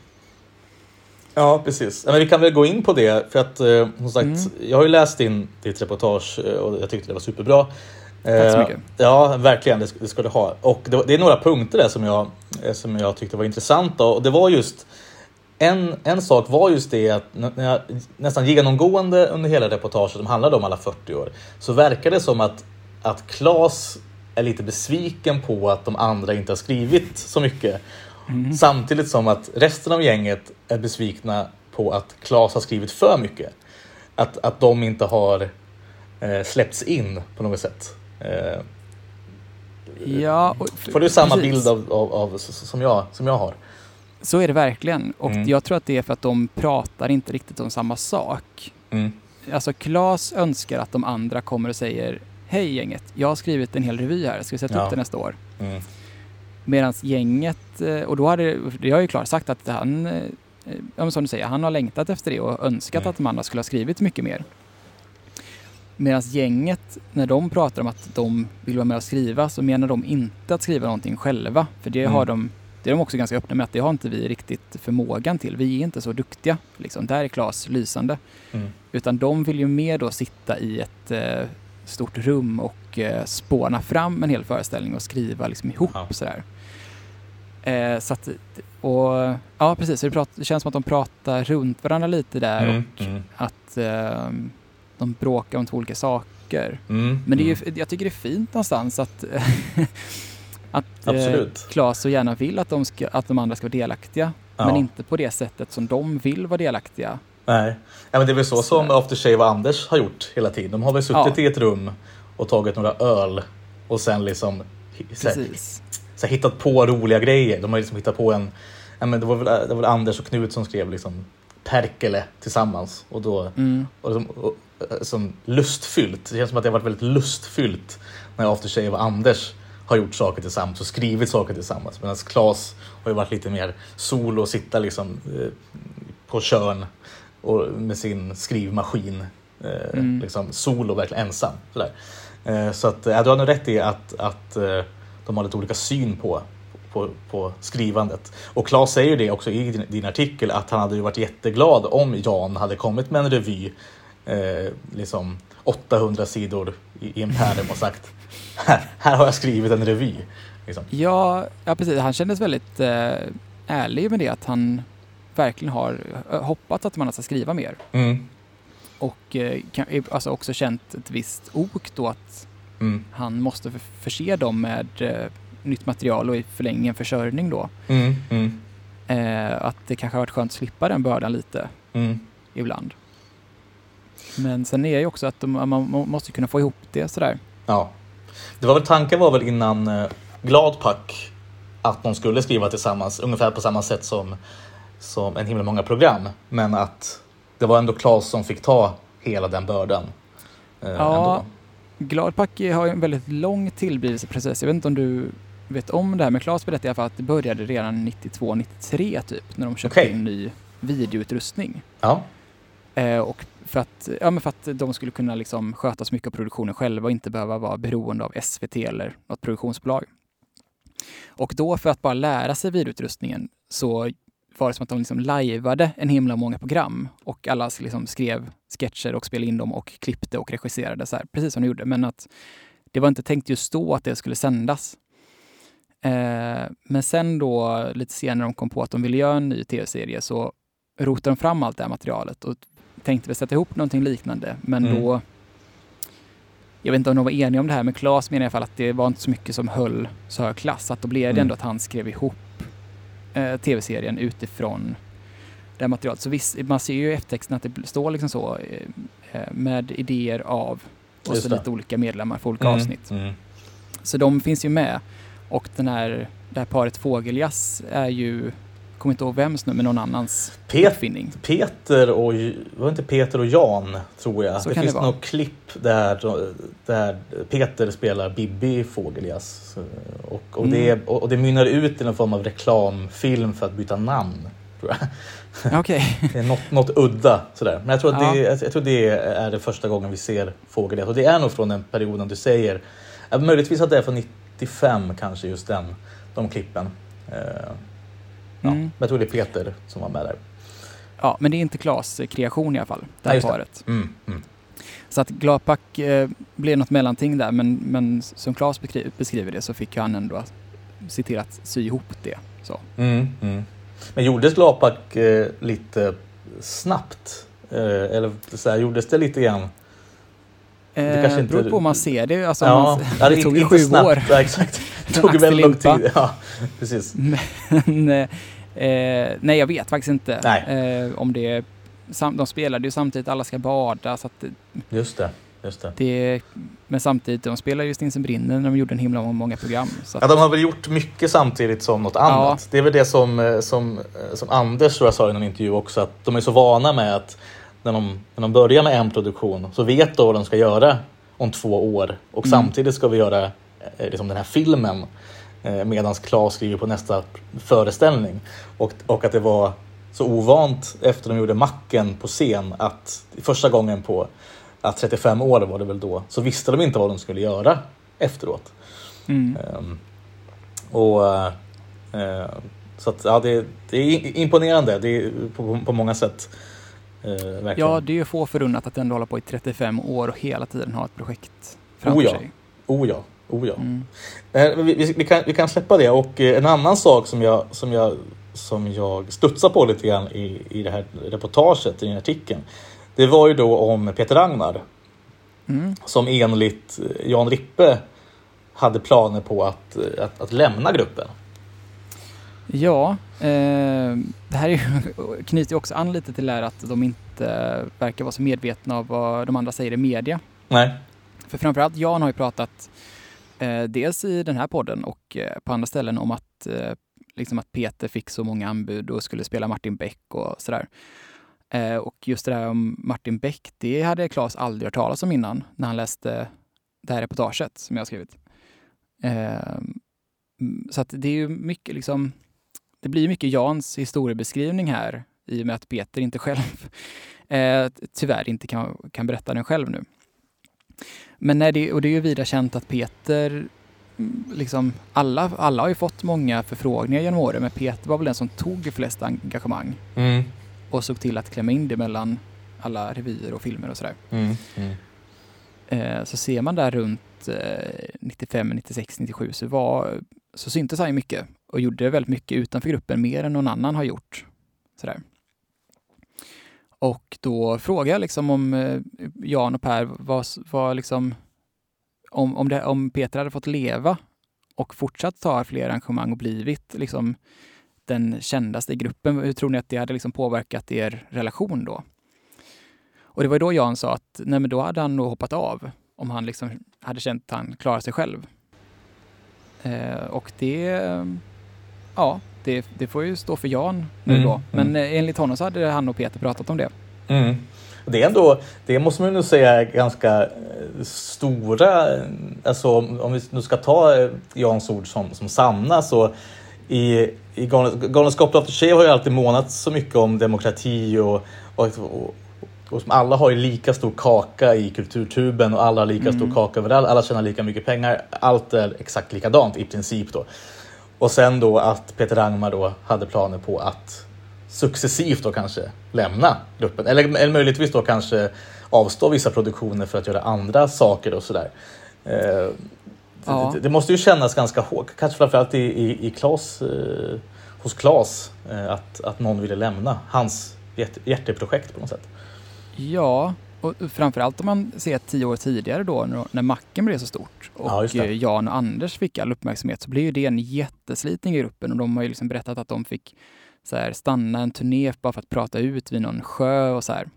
Ja, precis. Men vi kan väl gå in på det, för att som sagt, mm. jag har ju läst in ditt reportage och jag tyckte det var superbra. Tack så mycket. Eh, ja, verkligen. Det ska du ha. Och det, det, är några punkter där som jag, eh, som jag tyckte var intressanta. Och det var just en, en sak var just det att när jag, nästan genomgående under hela reportaget som handlade om alla 40 år så verkar det som att, att Klas är lite besviken på att de andra inte har skrivit så mycket. Mm. Samtidigt som att resten av gänget är besvikna på att Klas har skrivit för mycket. Att, att de inte har eh, släppts in på något sätt. Eh, ja, får du samma precis. bild av, av, av, som, jag, som jag har? Så är det verkligen. Och mm. jag tror att det är för att de pratar inte riktigt om samma sak. Mm. Alltså Klas önskar att de andra kommer och säger Hej gänget, jag har skrivit en hel revy här, ska vi sätta ja. upp det nästa år? Mm. Medan gänget, eh, och då hade, det har ju Klas sagt att han, eh, som du säger, han har längtat efter det och önskat mm. att de andra skulle ha skrivit mycket mer. Medan gänget, när de pratar om att de vill vara med och skriva så menar de inte att skriva någonting själva. För det, mm. har de, det är de också ganska öppna med att det har inte vi riktigt förmågan till. Vi är inte så duktiga. Liksom. Där är Klas lysande. Mm. Utan de vill ju mer då sitta i ett eh, stort rum och eh, spåna fram en hel föreställning och skriva liksom ihop ja. sådär. Eh, så att, och, ja precis, det, pratar, det, känns som att de pratar runt varandra lite där mm. och mm. att eh, de bråkar om två olika saker. Mm, Men det är ju, mm. jag tycker det är fint någonstans att att eh, Claes så gärna vill att de, ska, att de andra ska vara delaktiga. Ja. Men inte på det sättet som de vill vara delaktiga. Nej, ja, men det är väl så, så. som After Shave och Anders har gjort hela tiden. De har väl suttit ja. i ett rum och tagit några öl och sen liksom så här, så här, hittat på roliga grejer. De har liksom hittat på en, ja, men det, var väl, det var väl Anders och Knut som skrev liksom Perkele tillsammans. Och då, mm. och, och, och, som lustfyllt. Det känns som att det har varit väldigt lustfyllt när Aftershave och Anders har gjort saker tillsammans och skrivit saker tillsammans. Medan Klas har ju varit lite mer solo och sitta liksom eh, på körn och med sin skrivmaskin. Eh, mm. liksom solo, verkligen ensam. Sådär. Eh, så att, ja, du har nog rätt i att, att de har lite olika syn på, på, på skrivandet. Och Klas säger ju det också i din, din, artikel att han hade ju varit jätteglad om Jan hade kommit med en revy eh, liksom 800 sidor i, i en pärm och sagt här, här har jag skrivit en revy. Liksom. Ja, ja, precis. Han kändes väldigt eh, ärlig med det att han verkligen har eh, hoppats att man ska skriva mer. Mm. Och eh, kan, alltså också känt ett visst ok då att mm. han måste förse dem med eh, nytt material och i förlängningen försörjning då. Mm. mm. Eh, att det kanske har varit skönt att slippa den bördan lite mm. ibland. Men sen är det ju också att de, man måste kunna få ihop det sådär. Ja. Det var väl tanken var väl innan eh, Gladpack att de skulle skriva tillsammans ungefär på samma sätt som som en himla många program. Men att det var ändå Claes som fick ta hela den bördan. Eh, Ja. ändå. Gladpack har ju en väldigt lång tillblivelseprocess. Jag vet inte om du vet om det här, men Claes berättade i alla fall att det började redan 92-93 typ, när de köpte Okej. in ny videoutrustning. Ja. Eh, och för att, ja, men för att de skulle kunna liksom sköta så mycket av produktionen själva och inte behöva vara beroende av SVT eller något produktionsbolag. Och då för att bara lära sig videoutrustningen så var det som att de liksom lajvade en himla många program och alla liksom skrev sketcher och spelade in dem och klippte och regisserade så här, precis som de gjorde. Men att det var inte tänkt just då att det skulle sändas. Eh, men sen då lite senare de kom på att de ville göra en ny tv-serie så rotade de fram allt det här materialet och tänkte väl sätta ihop någonting liknande. Men Mm. då, jag vet inte om de var eniga om det här, men Claes menar i alla fall att det var inte så mycket som höll så hög klass. Att då blev det Mm. ändå att han skrev ihop eh, tv-serien utifrån det här materialet. Så visst, man ser ju i eftertexten att det står liksom så eh, eh, med idéer av och så lite olika medlemmar för olika Mm, avsnitt. Mm. Så de finns ju med. Och den här, det här paret Fågeljazz är ju, kommer inte ihåg vems nu, men någon annans Pet- uppfinning. Peter och, var inte Peter och Jan tror jag. Så det finns det något klipp där, där Peter spelar Bibi Fågeljazz. Och, och, Mm. det, och och det mynnar ut i någon form av reklamfilm för att byta namn. Tror jag. Okej. Det är något, något udda sådär. Men jag tror, att Ja. det, jag, jag tror det är det första gången vi ser Fågeljazz. Och det är nog från den perioden du säger. Möjligtvis att det är från 95 kanske just den, de klippen. Eh, ja. Mm. Men jag tror det är Peter som var med där. Ja, men det är inte Klas kreation i alla fall, det här det. paret. Mm, mm. Så att Gladpack eh, blev något mellanting där, men, men som Klas beskri- beskriver det så fick han ändå citerat sy ihop det. Så. Mm, mm. Men gjordes Glapak eh, lite snabbt? Eh, eller så här, gjordes det lite grann? Eh, kanske inte- beror på hur man ser det. Alltså, ja, man, det inte- tog ju sju snabbt. år. Ja, exakt. Det tog väldigt lång tid. Ja, precis. Men, eh, nej, jag vet faktiskt inte eh, om det är... Sam, de spelade ju samtidigt Alla ska bada, så att Just det. Just det. det... Men samtidigt, de spelade ju Stinsen brinner när de gjorde en himla många program. Så Ja, att, de har väl gjort mycket samtidigt som något annat. Det är väl det som, eh, som, eh, som Anders tror jag sa i någon intervju också, att de är så vana med att när de, när de börjar med en produktion så vet de vad de ska göra om två år och Mm. samtidigt ska vi göra liksom den här filmen eh, medan Claes skriver på nästa föreställning. Och, och att det var så ovant efter de gjorde Macken på scen att första gången på att 35 år var det väl då, så visste de inte vad de skulle göra efteråt. mm. Ehm, och, eh, eh, så att, ja, det, det är imponerande det är på, på många sätt. Eh, verkligen. Ja, det är ju få förunnat att ändå hålla på i 35 år och hela tiden ha ett projekt framför Oh ja. sig. Oh ja, oh ja. Mm. Eh, vi, vi, vi, kan, vi kan släppa det och eh, en annan sak som jag, som jag, som jag studsar på lite grann i, i det här reportaget, i den här artikeln. Det var ju då om Peter Ragnar Mm. som enligt eh, Jan Rippe hade planer på att, att, att lämna gruppen. Ja, eh, det här är ju, knyter ju också an lite till det här att de inte verkar vara så medvetna av vad de andra säger i media. Nej. För framförallt Jan har ju pratat eh, dels i den här podden och eh, på andra ställen om att, eh, liksom att Peter fick så många anbud och skulle spela Martin Beck och sådär. Eh, och just det där om Martin Beck, det hade Claes aldrig hört talas om innan när han läste det här reportaget som jag har skrivit. Eh, så att det är ju mycket liksom, det blir mycket Jans historiebeskrivning här i och med att Peter inte själv, eh, tyvärr inte kan, kan berätta den själv nu. Men nej, det, och det är ju vida känt att Peter, mm, liksom alla, alla har ju fått många förfrågningar genom åren, men Peter var väl den som tog flest engagemang Mm. och såg till att klämma in det mellan alla revyer och filmer och sådär. Mm. Mm. Eh, så ser man där runt eh, 95, 96, 97 så, var, så syntes han ju mycket och gjorde väldigt mycket utanför gruppen, mer än någon annan har gjort. Sådär. Och då frågade jag liksom om eh, Jan och Per var, var liksom om, om, det, om Peter hade fått leva och fortsatt ta fler arrangemang och blivit liksom den kändaste i gruppen, hur tror ni att det hade liksom påverkat er relation då? Och det var då Jan sa att nej men då hade han nog hoppat av om han liksom hade känt att han klarar sig själv. Eh, och det, ja, det det, får ju stå för Jan nu Mm, då. Men mm. enligt honom så hade han och Peter pratat om det. Mm. Det är ändå, det måste man nog säga ganska eh, stora, alltså om vi nu ska ta eh, Jans ord som, som sanna så i, i Galen- Galenskapen After Shave har ju alltid månat så mycket om demokrati och, och, och, och som alla har ju lika stor kaka i kulturtuben och alla har lika stor kaka överallt, alla tjänar lika mycket pengar, allt är exakt likadant i princip då. Och sen då att Peter Rangmar då hade planer på att successivt då kanske lämna gruppen. Eller, eller möjligtvis då kanske avstå vissa produktioner för att göra andra saker och sådär. Eh, Ja. det, det måste ju kännas ganska hårt, kanske framförallt i, i, i Klas, eh, hos Klas, eh, att, att någon ville lämna hans hjärt, hjärteprojekt på något sätt. Ja, och framförallt om man ser tio år tidigare då när- Macken blev så stort och Ja, eh, Jan och Anders fick all uppmärksamhet så blev ju det en jätteslitning i gruppen och de har ju liksom berättat att de fick så här, stanna en turné bara för att prata ut vid någon sjö och så här.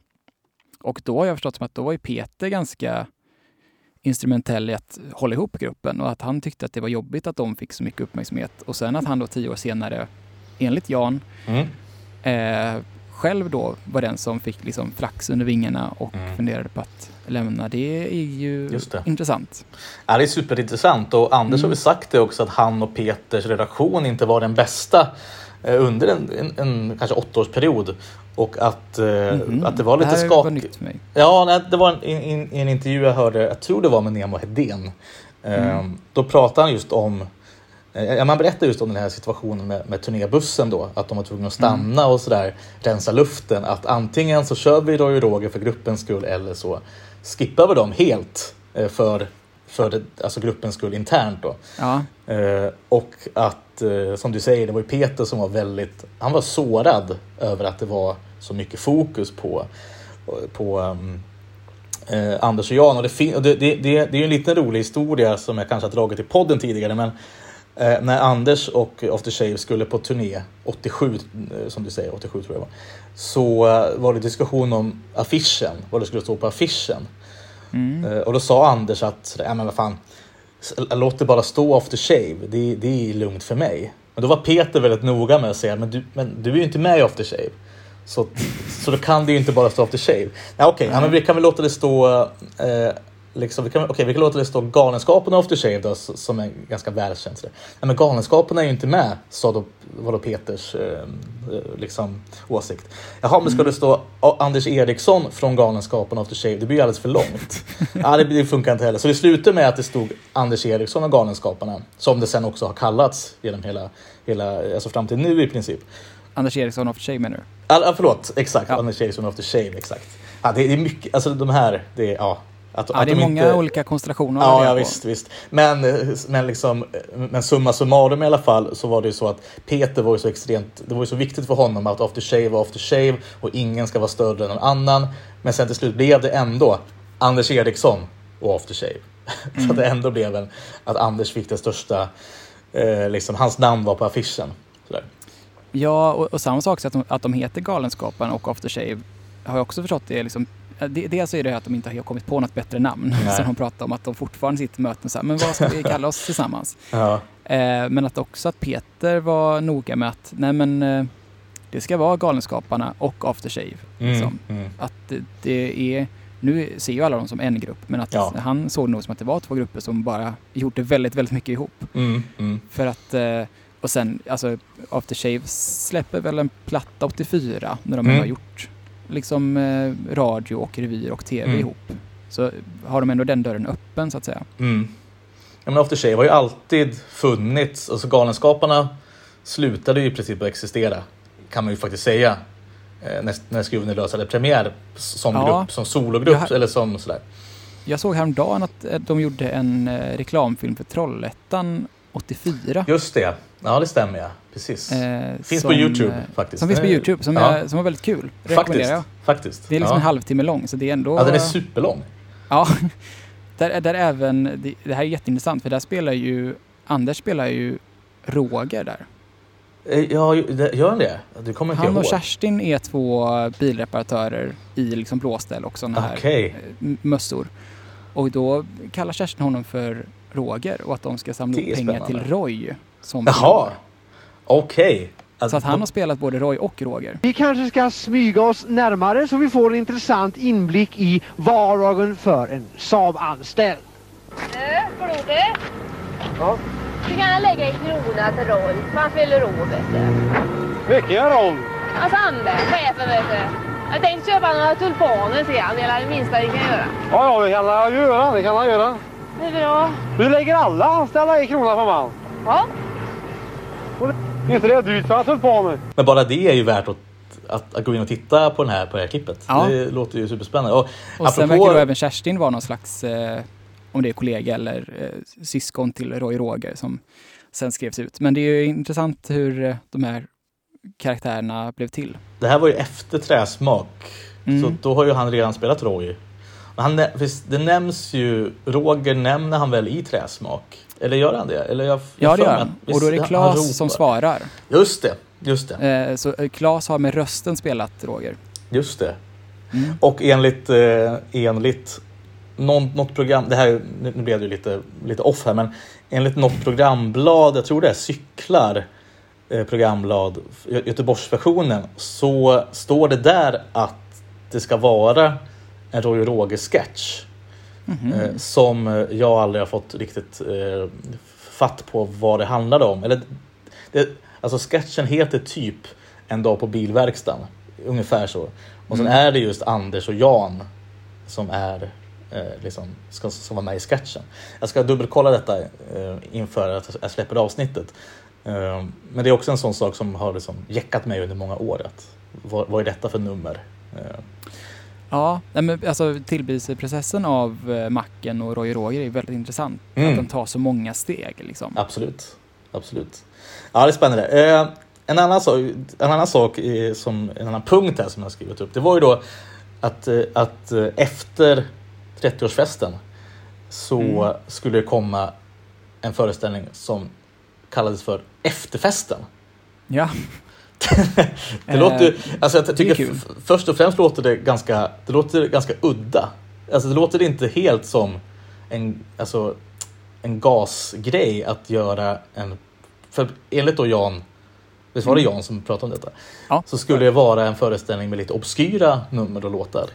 Och då har jag förstått som att då var ju Peter ganska instrumentell i att hålla ihop gruppen och att han tyckte att det var jobbigt att de fick så mycket uppmärksamhet. Och sen att han då tio år senare, enligt Jan, Mm. eh, själv då var den som fick liksom flax under vingarna och Mm. funderade på att lämna. Det är ju det. intressant. Ja, det är superintressant och Anders Mm. har väl sagt det också att han och Peters relation inte var den bästa eh, under en, en, en kanske åttaårsperiod. Och att, Mhm. att det var lite det här skakigt. Ja, det var en, en, en intervju jag hörde, jag tror det var med Nemo Hedén. Mm. Då pratade han just om, ja, man berättade just om den här situationen med, med turnébussen då, att de var tvungna att stanna och sådär, rensa luften. Att antingen så kör vi Roy och Roger för gruppens skull eller så skippar vi dem helt eh, för, för det, alltså gruppens skull internt då. Ja, Eh, och att, eh, som du säger, det var ju Peter som var väldigt, han var sårad över att det var så mycket fokus på, på um, eh, Anders och Jan. Och det, det, det, det, är en liten rolig historia som jag kanske har dragit i podden tidigare, men eh, när Anders och After Shave skulle på turné 87, eh, som du säger, 87 tror jag var, så eh, var det diskussion om affischen, vad det skulle stå på affischen. mm. Eh, Och då sa Anders att, ja men vad fan, låt det bara stå after shave, det, det är lugnt för mig. Men då var Peter väldigt noga med att säga, men du, men du är ju inte med i after shave. Så, så då kan det ju inte bara stå after shave. Nej, okej, ja, men vi kan väl låta det stå, eh, liksom, vi, kan, okej, vi kan låta det stå Galenskapen och after shave då, som är ganska välkänt. Nej, men Galenskapen är ju inte med, sa då, var då Peters eh, eh, liksom, åsikt. Jaha, men ska det stå Anders Eriksson från Galenskapen och After Shave? Det blir ju alldeles för långt. ja, det, det funkar inte heller. Så det slutade med att det stod Anders Eriksson och Galenskaparna, som det sen också har kallats genom hela, hela alltså fram till nu i princip. Anders Eriksson of Shame menar du? Ah, förlåt, exakt. Ja. Anders Eriksson och After Shave, exakt. Ja, det, det är mycket, alltså de här, det är, ja. Att, Ja, att det är de många inte- olika konstellationer. Ja, ja visst, visst. Men, men, liksom, men summa summarum i alla fall så var det ju så att Peter var ju så extremt, det var ju så viktigt för honom att after shave var after shave och ingen ska vara större än någon annan. Men sen till slut blev det ändå Anders Eriksson och after shave. så att det ändå blev en, att Anders fick det största, eh, liksom hans namn var på affischen. Sådär. Ja, och, och samma sak så att de, att de heter Galenskaparna och After Shave har jag också förstått det är liksom Dels är det att de inte har kommit på något bättre namn Nej. som de pratar om, att de fortfarande sitter i möten så här, men vad ska vi kalla oss tillsammans? Ja. Eh, men att också att Peter var noga med att, nej men eh, det ska vara Galenskaparna och After Shave. Liksom. Mm, mm. Att det, är, nu ser ju alla dem som en grupp, men att Ja. han såg nog som att det var två grupper som bara gjorde väldigt, väldigt mycket ihop. Mm, mm. För att, eh, och sen, alltså After Shave släpper väl en platta 84 när de Mm. har gjort liksom eh, radio och revyer och tv Mm. ihop. Så har de ändå den dörren öppen så att säga. Mm. Ja, men After Shave har ju alltid funnits. Alltså Galenskaparna slutade ju i princip att existera. Kan man ju faktiskt säga. Eh, När, när Skruven är lös hade premiär som Ja. grupp, som sologrupp Jag- eller som sådär. Jag såg häromdagen att eh, de gjorde en eh, reklamfilm för Trollhättan 84. Just det. Ja, det stämmer ja. Precis. eh, finns som, på Youtube eh, faktiskt. Som finns på är- Youtube, som, ja. är, som var väldigt kul. Faktiskt. Jag. Faktiskt. Det är liksom ja. en halvtimme lång, så det är ändå... Ja, den är superlång. Ja, där, där även, det, det här är jätteintressant för där spelar ju, Anders spelar ju Roger där. Eh, Ja, gör den det? Det kommer inte Han och ihåg. Kerstin är två bilreparatörer i liksom blåställ och sådana här Okej. eh, mössor. Och då kallar Kerstin honom för Roger och att de ska samla är pengar till. Roy. Som Jaha. Okej. Så att han har spelat både Roy och Roger. Vi kanske ska smyga oss närmare så vi får en intressant inblick i vardagen för en Saab-anställd. Du, Flode. Ja. Du kan lägga en krona till Rolf. Han fyller år, vet du. Vilken roll! Hans ande, chefen, vet du. Jag tänkte köpa några tulpaner till han. Det är det minsta vi kan göra. Ja, ja, det kan han göra. Det kan han göra. Det är bra. Du lägger alla anställda en krona per man. Ja. Inte det är dyrt för tulpaner. Men bara det är ju värt att, att, att gå in och titta på, den här, på det här klippet. Ja. Det låter ju superspännande. Och, Och sen apropå- verkar då även Kerstin vara någon slags, eh, om det är kollega eller eh, syskon till Roy Roger som sen skrevs ut. Men det är ju intressant hur eh, de här karaktärerna blev till. Det här var ju efter Träsmak. Mm. Så då har ju han redan spelat Roy. Han, visst, det nämns ju, Roger nämner han väl i Träsmak? Eller gör han det? Eller jag, jag Ja, det gör han. att- Och då är visst, det Claes som svarar. Just det, just det. Eh, så eh, Claes har med rösten spelat Roger. Just det. Mm. Och enligt, eh, enligt någon, något program, det här, nu blev det ju lite, lite off här, men enligt något programblad, jag tror det är Cyklar eh, programblad, Gö- Göteborgsversionen, så står det där att det ska vara en Roy och Roger-sketch. Mhm. Eh, som eh, jag aldrig har fått riktigt eh, fatt på vad det handlade om. Eller, det, alltså sketchen heter typ En dag på bilverkstaden. Ungefär så. Och sen Mm. är det just Anders och Jan som är eh, liksom, ska, som var med i sketchen. Jag ska dubbelkolla detta eh, inför att jag släpper avsnittet. Eh, men det är också en sån sak som har liksom jäckat mig under många år. Att, vad, vad är detta för nummer? Ja, men alltså tillblivelseprocessen av eh, Macken och Roy Roger är väldigt intressant. Mm. Att de tar så många steg liksom. Absolut. Absolut. Ja, det är spännande. Eh, en annan sak, en annan sak som, en annan punkt här som jag har skrivit upp, det var ju då att, eh, att eh, efter 30-årsfesten så Mm. skulle det komma en föreställning som kallades för Efterfesten. Ja, Det låter ju, alltså jag tycker först och främst låter det ganska, det låter ganska udda. Alltså det låter inte helt som en, alltså, en gasgrej att göra en, för enligt då Jan, visst var det Jan som pratade om detta? Mm. Ja. Så skulle det vara en föreställning med lite obskyra nummer och låtar.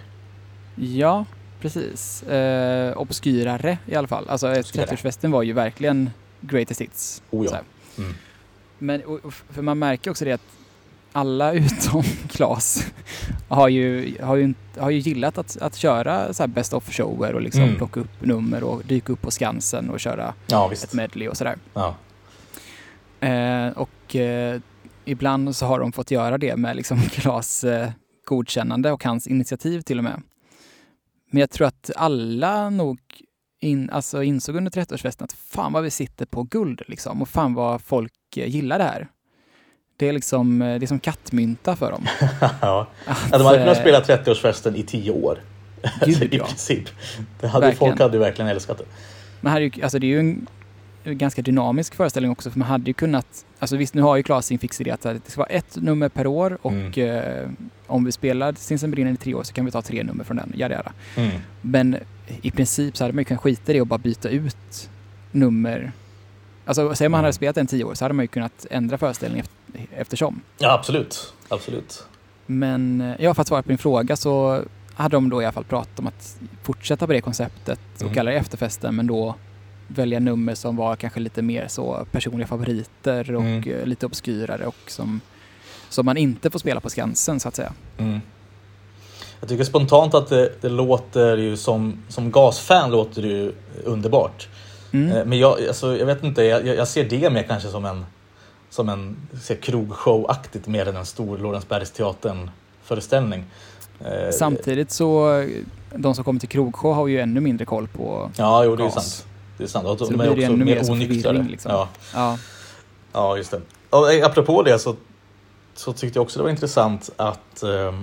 ja precis. Eh, obskyrare i alla fall. Alltså Obskyrare. 30-årsfesten var ju verkligen greatest hits. Oh ja. Mm. Men för man märker också det att alla utom Claes har ju, har ju, har ju gillat att, att köra så här best of shower och liksom Mm. plocka upp nummer och dyka upp på Skansen och köra Ja ett medley och sådär. Ja. Eh, och eh, ibland så har de fått göra det med liksom Claes eh, godkännande och hans initiativ till och med. Men jag tror att alla nog in, alltså insåg under 30-årsfesten att fan vad vi sitter på guld liksom och fan vad folk eh, gillar det här. Det är liksom, eh, det är som kattmynta för dem. ja. Att, de hade kunnat eh, spela 30-årsfesten i tio år. Gud, I ja. princip. Det hade, Verkligen. folk hade ju verkligen älskat det. Men här är ju, alltså det är ju en, ganska dynamisk föreställning också för man hade ju kunnat, alltså visst nu har ju Claes sin fix idé att det ska vara ett nummer per år och Mm. eh, om vi spelar Stinsen brinner i tre år så kan vi ta tre nummer från den, jada, jada. Mm. Men i princip så hade man ju kunnat skita i det och bara byta ut nummer. Alltså säger man hade Mm. spelat den tio år så hade man ju kunnat ändra föreställningen efter, eftersom. Ja, absolut. Absolut. Men eh, ja, för att svara på din fråga så hade de då i alla fall pratat om att fortsätta på det konceptet och Mm. kalla det efterfesten men då välja nummer som var kanske lite mer så personliga favoriter och Mm. eh, lite obskyrare och som, som man inte får spela på Skansen så att säga. Mm. Jag tycker spontant att det, det låter ju som, som gasfan låter det ju underbart. Mm. Eh, Men jag, alltså, jag vet inte, jag, jag ser det mer kanske som en, som en krogshow-aktigt mer än en stor Lorensbergsteatern föreställning. Eh, Samtidigt så, de som kommer till krogshow har ju ännu mindre koll på Ja, jo, det är gas. sant. Det är sant. Och Så de är också ännu mer onyktrare. liksom. Ja, Ja, ja, just det. Och eh, apropå det så, så tyckte jag också det var intressant att, eh,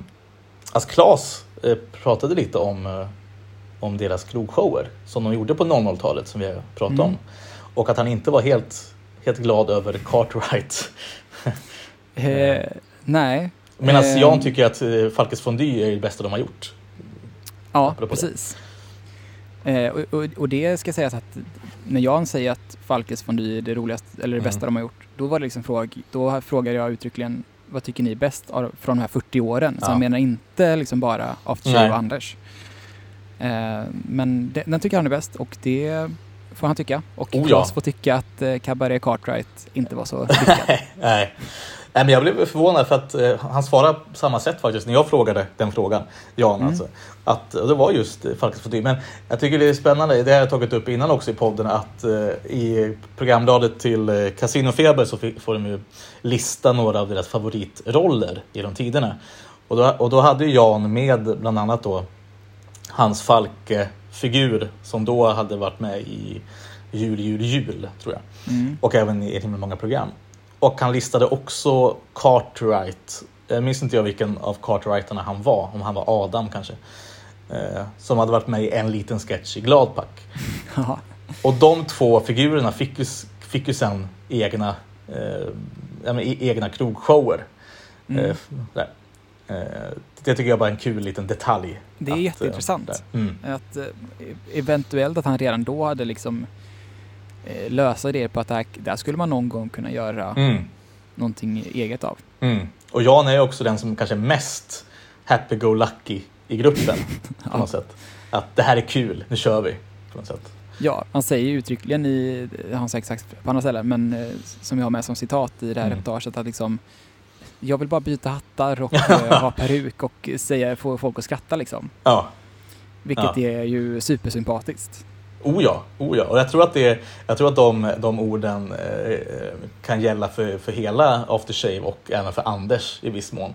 att Claes eh, pratade lite om, om deras krogshower som de gjorde på 00-talet som vi pratat Mm. om. Och att han inte var helt, helt glad över Cartwright. eh, nej. Medan Eh, Jan tycker att eh, Falkes Fondue är det bästa de har gjort. Ja, precis. Eh, och, och, och det ska sägas att när Jan säger att Falkes fondue är det roligaste eller det Mm. bästa de har gjort, då var det liksom fråg, då frågade jag uttryckligen vad tycker ni är bäst av, från de här 40 åren? Så Ja. han menar inte liksom bara Aftershave Nej. och Anders. Eh, men det, den tycker han är bäst och det får han tycka. Och Oh ja. Claes får tycka att eh, Cabaret Cartwright inte var så lyckad. Nej. Nej, men jag blev förvånad för att eh, han svarade på samma sätt faktiskt när jag frågade den frågan. Jan Mm. alltså. Att, och det var just eh, Falkens fondue. Men jag tycker det är spännande, det har jag tagit upp innan också i podden, att eh, i programbladet till eh, Casino Feber så fi- får de ju lista några av deras favoritroller genom tiderna. Och då, och då hade Jan med bland annat då Hans Falke-figur som då hade varit med i Jul, jul, jul tror jag. Mm. Och även i himla många program. Och han listade också Cartwright. Jag minns inte jag vilken av Cartwrightarna han var. Om han var Adam kanske. Eh, som hade varit med i en liten sketch i Gladpack. Och de två figurerna fick ju, fick ju sen egna, eh, e- egna krogshower. Mm. Eh, det tycker jag bara är en kul liten detalj. Det är att, eh, jätteintressant. Mm. Att eh, eventuellt att han redan då hade liksom eh, lösa det på att det här, där skulle man någon gång kunna göra Mm. någonting eget av. Mm. Och Jan är också den som kanske är mest happy-go-lucky i gruppen. På något sätt. Att det här är kul, nu kör vi. På något sätt. Ja, han säger uttryckligen i, han säkert sagt på andra ställen, men eh, som jag har med som citat i det här Mm. reportaget att liksom jag vill bara byta hattar och eh, ha peruk och säga, få folk att skratta liksom. Ja, Vilket Ja. är ju supersympatiskt. oh ja, oh ja. Och jag tror att, det, jag tror att de, de orden eh, kan gälla för, för hela Aftershave och även för Anders i viss mån.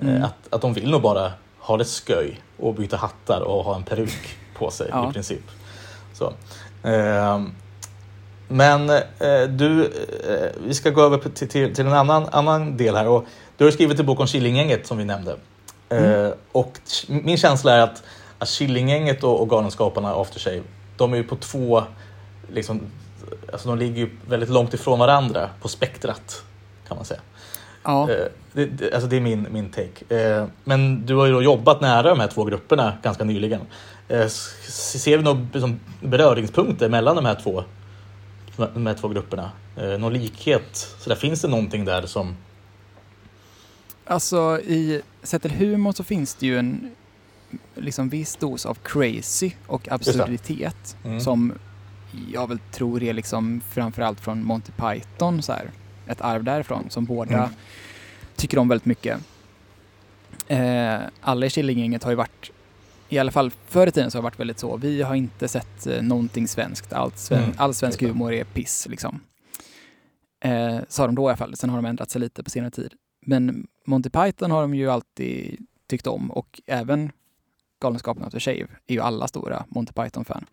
Mm. Eh, att, att de vill nog bara ha det sköj och byta hattar och ha en peruk på sig Ja. i princip. Så. Ehm, men eh, du, eh, vi ska gå över till, till, till en annan, annan del här. Och du har skrivit en bok om Killinggänget som vi nämnde. Eh, och t- min känsla är att, att Killinggänget och, och Galenskaparna Aftershave, de är ju på två, liksom, alltså de ligger ju väldigt långt ifrån varandra på spektrat kan man säga. Ja, Eh, det, det, alltså det är min, min take. Eh, men du har ju jobbat nära de här två grupperna ganska nyligen. Eh, ser du några liksom, beröringspunkter mellan de här två, de här två grupperna? Eh, någon likhet? Så där, finns det någonting där som... alltså i sett till humor så finns det ju en liksom viss dos av crazy och absurditet Mm. som jag väl tror är liksom framförallt från Monty Python så här. Ett arv därifrån som båda Mm. tycker om väldigt mycket. Eh, alla i Killinggänget har ju varit, i alla fall förr i tiden så har det varit väldigt så, vi har inte sett eh, någonting svenskt, Allt sven, Mm, all svensk humor är piss liksom. Eh, sa de då i alla fall, sen har de ändrat sig lite på senare tid. Men Monty Python har de ju alltid tyckt om och även Galenskapen After Shave är ju alla stora Monty Python-fan.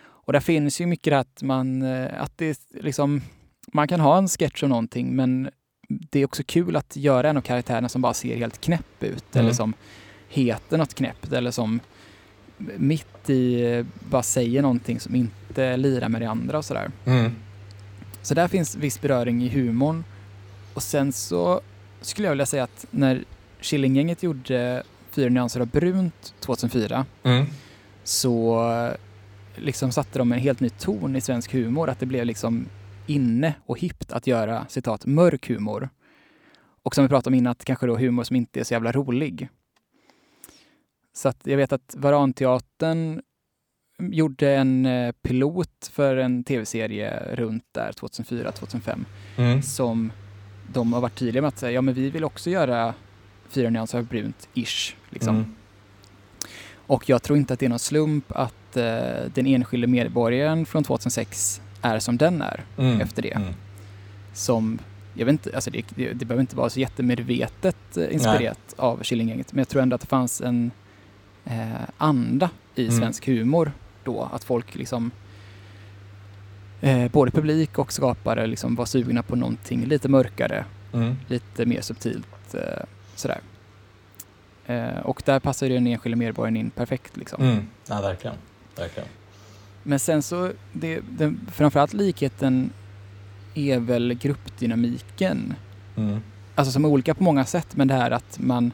Och där finns ju mycket att man, eh, att det liksom, man kan ha en sketch om någonting men det är också kul att göra en av karaktärerna som bara ser helt knäpp ut Mm. eller som heter något knäppt eller som mitt i bara säger någonting som inte lirar med det andra och sådär. Så där finns viss beröring i humorn. Och sen så skulle jag vilja säga att när Killinggänget gjorde Fyra nyanser av brunt 2004 Mm. så liksom satte de en helt ny ton i svensk humor. Att det blev liksom inne och hippt att göra citat mörk humor. Och som vi pratade om innan, att kanske då humor som inte är så jävla rolig. Så att jag vet att Varanteatern gjorde en eh, pilot för en tv-serie runt där 2004-2005 Mm. som de har varit tydliga med att säga, ja men vi vill också göra Fyra nyanser av brunt-ish. Liksom. Mm. Och jag tror inte att det är någon slump att eh, den enskilde medborgaren från 2006 är som den är Mm. efter det. Mm. Som, jag vet inte, alltså det, det, det behöver inte vara så jättemedvetet eh, inspirerat av Killinggänget, men jag tror ändå att det fanns en eh, anda i Mm. svensk humor då, att folk liksom eh, både publik och skapare liksom var sugna på någonting lite mörkare, Mm. lite mer subtilt eh, sådär. Eh, och där passar ju den enskilde medborgaren in perfekt liksom. Mm. Ja, verkligen. verkligen. Men sen så, det, den, framförallt likheten är väl gruppdynamiken. Mm. Alltså som är olika på många sätt, men det här att man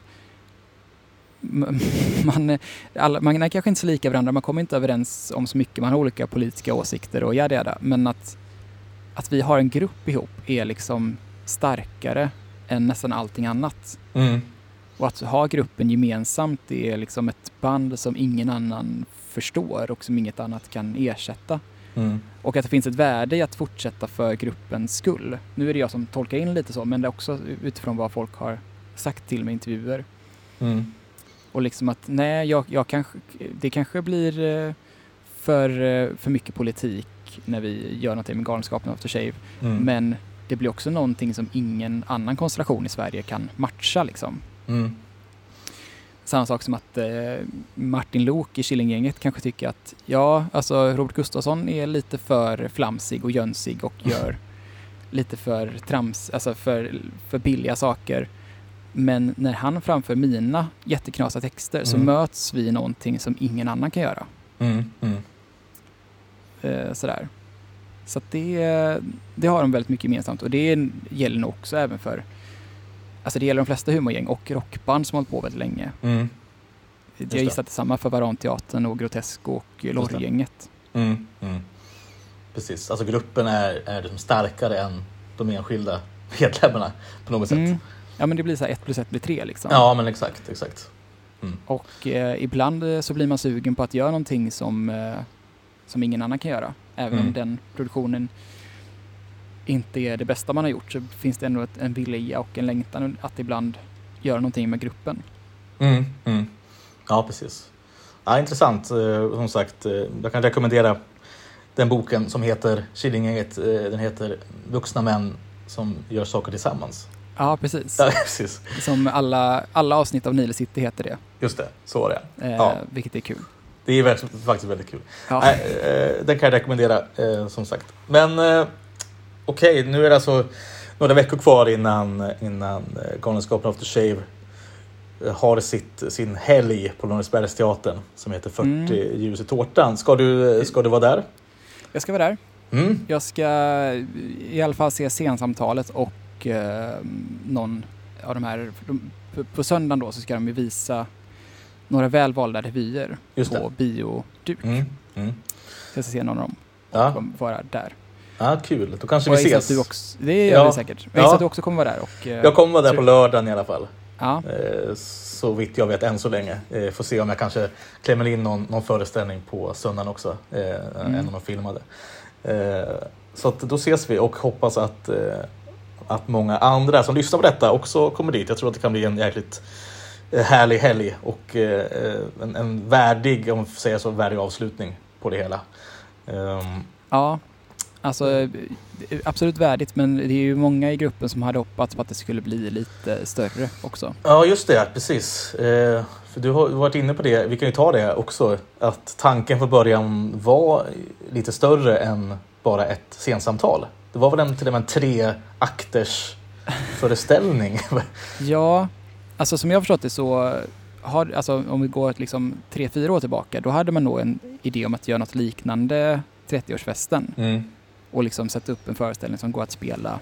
man, alla, man är kanske inte så lika varandra, man kommer inte överens om så mycket, man har olika politiska åsikter och jada jada. Men att, att vi har en grupp ihop är liksom starkare än nästan allting annat. Mm. Och att ha gruppen gemensamt är liksom ett band som ingen annan förstår och som inget annat kan ersätta. Mm. Och att det finns ett värde i att fortsätta för gruppens skull. Nu är det jag som tolkar in lite så, men det är också utifrån vad folk har sagt till mig i intervjuer. Mm. Och liksom att nej, jag, jag kanske, det kanske blir eh, för, eh, för mycket politik när vi gör någonting med Galenskapen After Shave. Mm. Men det blir också någonting som ingen annan konstellation i Sverige kan matcha liksom. Mm. Samma sak som att eh, Martin Lok i Killinggänget kanske tycker att ja, alltså Robert Gustafsson är lite för flamsig och jönsig och gör lite för trams, alltså för, för billiga saker. Men när han framför mina jätteknasiga texter så Mm. möts vi i någonting som ingen annan kan göra. Mm. Mm. Eh, sådär. Så det, det har de väldigt mycket gemensamt och det gäller nog också även för Alltså det gäller de flesta humorgäng och rockband som har hållit på väldigt länge. Mm. Jag gissar att det är samma för Varanteatern och Grotesco och det. Lorrygänget. Mm. Mm. Precis, alltså gruppen är, är liksom starkare än de enskilda medlemmarna på något sätt. Mm. Ja men det blir så här ett plus ett blir tre liksom. Ja, men exakt, exakt. Och eh, ibland eh, så blir man sugen på att göra någonting som, eh, som ingen annan kan göra. Även Mm. om den produktionen inte är det bästa man har gjort så finns det ändå ett, en vilja och en längtan att ibland göra någonting med gruppen. Mm. Mm. Ja, precis. Ja, intressant. Eh, Som sagt, eh, jag kan rekommendera den boken som heter Killinggänget. Den heter Vuxna män som gör saker tillsammans. Ja precis. Ja, precis. Som alla, alla avsnitt av Nile City heter det. Just det, så var det. Eh, Ja. Vilket är kul. Det är faktiskt väldigt kul. Ja. Eh, den kan jag rekommendera eh, som sagt. Men eh, okej, nu är det alltså några veckor kvar innan, innan eh, Galenskapen After Shave eh, har sitt, sin helg på Lorensbergsteatern som heter 40 Mm. ljus i tårtan. Ska du, ska du vara där? Jag ska vara där. Mm. Jag ska i alla fall se scensamtalet och eh, någon av de här, de, på, söndagen då så ska de ju visa några välvalda revyer på bioduk. Mm. Mm. Jag ska se någon av dem och Ja. vara där. ja, kul. Då kanske Och vi ses. att du också, det gör Ja. vi säkert. Jag Ja. gissar att du också kommer vara där. Och, eh, Jag kommer vara där på lördagen i alla fall. Ja, Eh, Så vitt jag vet än så länge. Eh, Får se om jag kanske klämmer in någon, någon föreställning på söndagen också. Eh, Mm. En av de filmade. Eh, Så att då ses vi och hoppas att, eh, att många andra som lyssnar på detta också kommer dit. Jag tror att det kan bli en jäkligt eh, härlig helg och eh, en, en värdig, om man säga så, värdig avslutning på det hela. Ehm, ja. Alltså eh, absolut värdigt men det är ju många i gruppen som hade hoppats på att det skulle bli lite större också. Ja, just det. Precis. Eh, för du har varit inne på det. Vi kan ju ta det också. Att tanken från början var lite större än bara ett scensamtal. Det var väl en, till och med en tre akters föreställning. Ja, alltså som jag har förstått det så har, alltså om vi går liksom tre, fyra år tillbaka, då hade man nog en idé om att göra något liknande 30-årsfesten Mm. och liksom sätta upp en föreställning som går att spela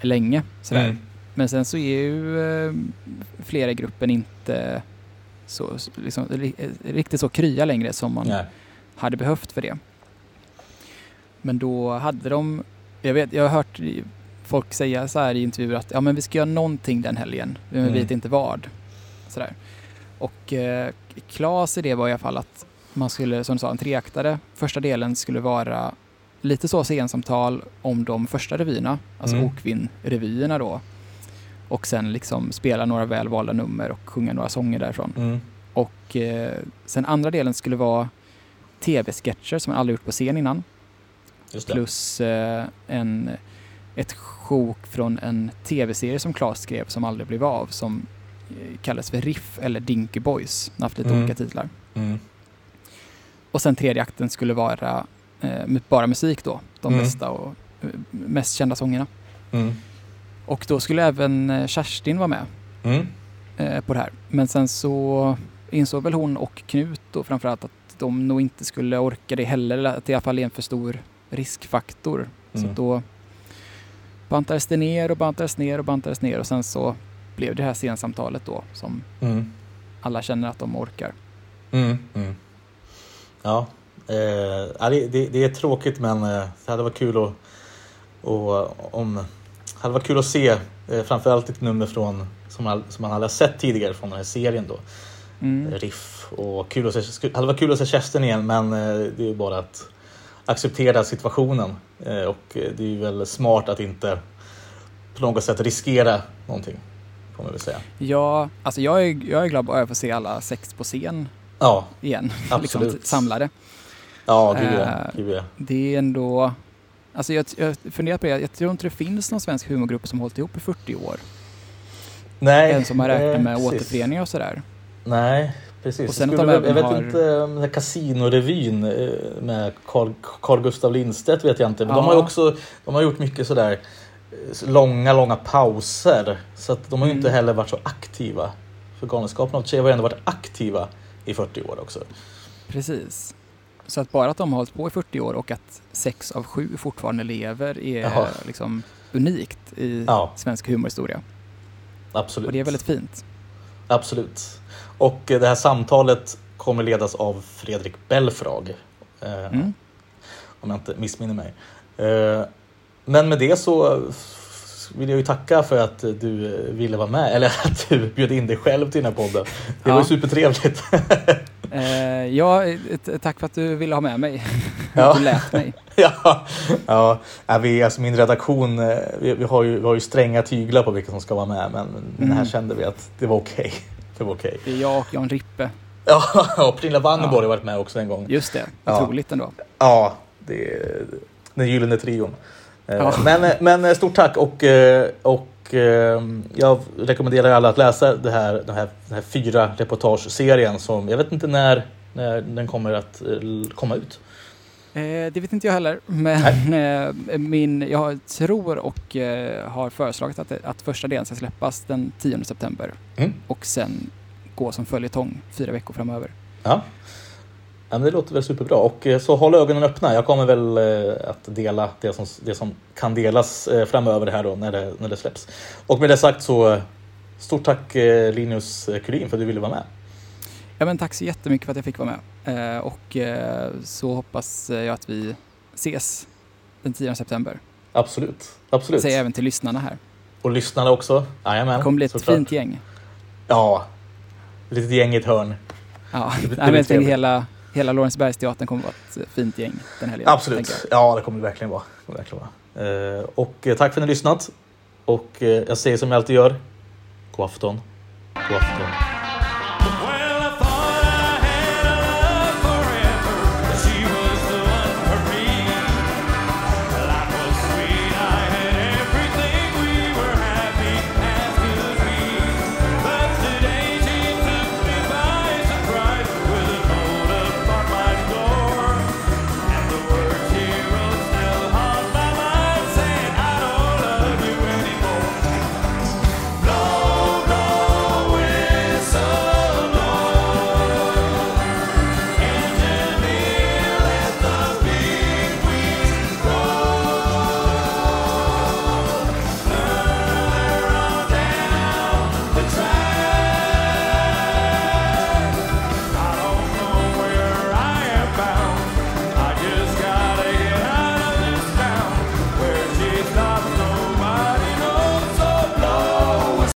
länge. Sådär. Mm. Men sen så är ju eh, flera i gruppen inte så, liksom, eh, riktigt så krya längre som man Nej. hade behövt för det. Men då hade de, jag, vet, jag har hört folk säga så här i intervjuer att ja men vi ska göra någonting den helgen, men vi Mm. vet inte vad. Sådär. Och eh, Klas idé var i alla fall att man skulle, som du sa, en treaktare. Första delen skulle vara lite så scensamtal om de första revyerna, alltså Mm. Okvin-revyerna då. Och sen liksom spela några välvalda nummer och sjunga några sånger därifrån. Mm. Och eh, sen andra delen skulle vara tv-sketcher som man aldrig gjort på scen innan. Plus eh, en, ett sjok från en tv-serie som Claes skrev som aldrig blev av som eh, kallas för Riff eller Dinky Boys. Haft lite Mm. olika titlar. Mm. Och sen tredje akten skulle vara eh, bara musik då. De Mm. bästa och eh, mest kända sångerna. Mm. Och då skulle även eh, Kerstin vara med Mm. eh, på det här. Men sen så insåg väl hon och Knut då framförallt att de nog inte skulle orka det heller, eller att det i alla fall är en för stor riskfaktor. Så Mm. att då bantades det ner och bantades ner och bantades ner och sen så blev det här scensamtalet då som Mm. alla känner att de orkar. Mm, mm. Ja, eh, det, det, det, är tråkigt men eh, det hade varit kul att, och, om, det hade varit kul att se eh, framförallt ett nummer från, som, man, som man hade sett tidigare från den här serien då. Mm. Riff och kul att se, hade varit kul att se Kerstin igen men eh, det är bara att acceptera situationen eh, och det är väl smart att inte på något sätt riskera någonting. Får man väl säga. Ja, alltså jag är, jag är glad att få se alla sex på scen ja, igen. liksom absolut. samlade. Ja, gud ja. Eh, Gud ja. Det är ändå... Alltså jag, jag funderar på det, jag tror inte det finns någon svensk humorgrupp som hållit ihop i 40 år. Nej, En som har räknat eh, med precis. återföreningar och sådär. Nej, precis. Och sen skulle- jag vet har- inte, Casinorevyn eh, med Carl, Carl Gustav Lindstedt vet jag inte. Men de har ju också de har gjort mycket sådär eh, långa, långa pauser. Så att de har ju inte Mm. heller varit så aktiva. För Galenskapen av Tjejer har ju ändå varit aktiva i 40 år också. Precis. Så att bara att de har hållit på i 40 år och att sex av sju fortfarande lever är Jaha. liksom unikt i Ja. svensk humorhistoria. Absolut. Och det är väldigt fint. Absolut. Och det här samtalet kommer ledas av Fredrik Belfrage. Eh, Mm. Om jag inte missminner mig. Eh, Men med det så vill jag ju tacka för att du ville vara med. Eller att du bjöd in dig själv till den här podden. Det var Ja. ju supertrevligt. Eh, ja, tack för att du ville ha med mig. Ja. Du lät mig. ja, ja. Vi, alltså min redaktion, vi, har ju, vi har ju stränga tyglar på vilka som ska vara med. Men, men här Mm. kände vi att det var okej. Det var okej. Det är jag och Jan Rippe. Ja, och Pernilla Wanneborg Ja. har varit med också en gång. Just det, Ja. otroligt ändå. Ja, det är den gyllene trion. Eh, Ja. Men, men stort tack och, eh, och eh, jag rekommenderar alla att läsa det här, den, här, den här fyra reportageserien som jag vet inte när, när den kommer att eh, komma ut. Eh, det vet inte jag heller, men eh, min, jag tror och eh, har föreslagit att, att första delen ska släppas den 10 september Mm. och sen gå som följetong fyra veckor framöver. Ja. Ja, det låter väl superbra och eh, så håll ögonen öppna. Jag kommer väl eh, att dela det som, det som kan delas eh, framöver här då när det, när det släpps. Och med det sagt så stort tack Linus Kurin för att du ville vara med. Ja, men tack så jättemycket för att jag fick vara med. Eh, och eh, så hoppas jag att vi ses den 10 september. Absolut. Absolut. Säger jag även till lyssnarna här. Och lyssnarna också. Jajamän. Det kommer bli ett såklart. fint gäng. Ja. Ett litet gäng i ett hörn. Ja, Det blir- Nej, men jag hela, hela Lorensbergsteatern kommer vara ett fint gäng den helgen. Absolut. Ja, det kommer det verkligen vara. Det verkligen vara. Eh, och eh, tack för att ni har lyssnat. Och eh, jag säger som jag alltid gör. God afton. God afton.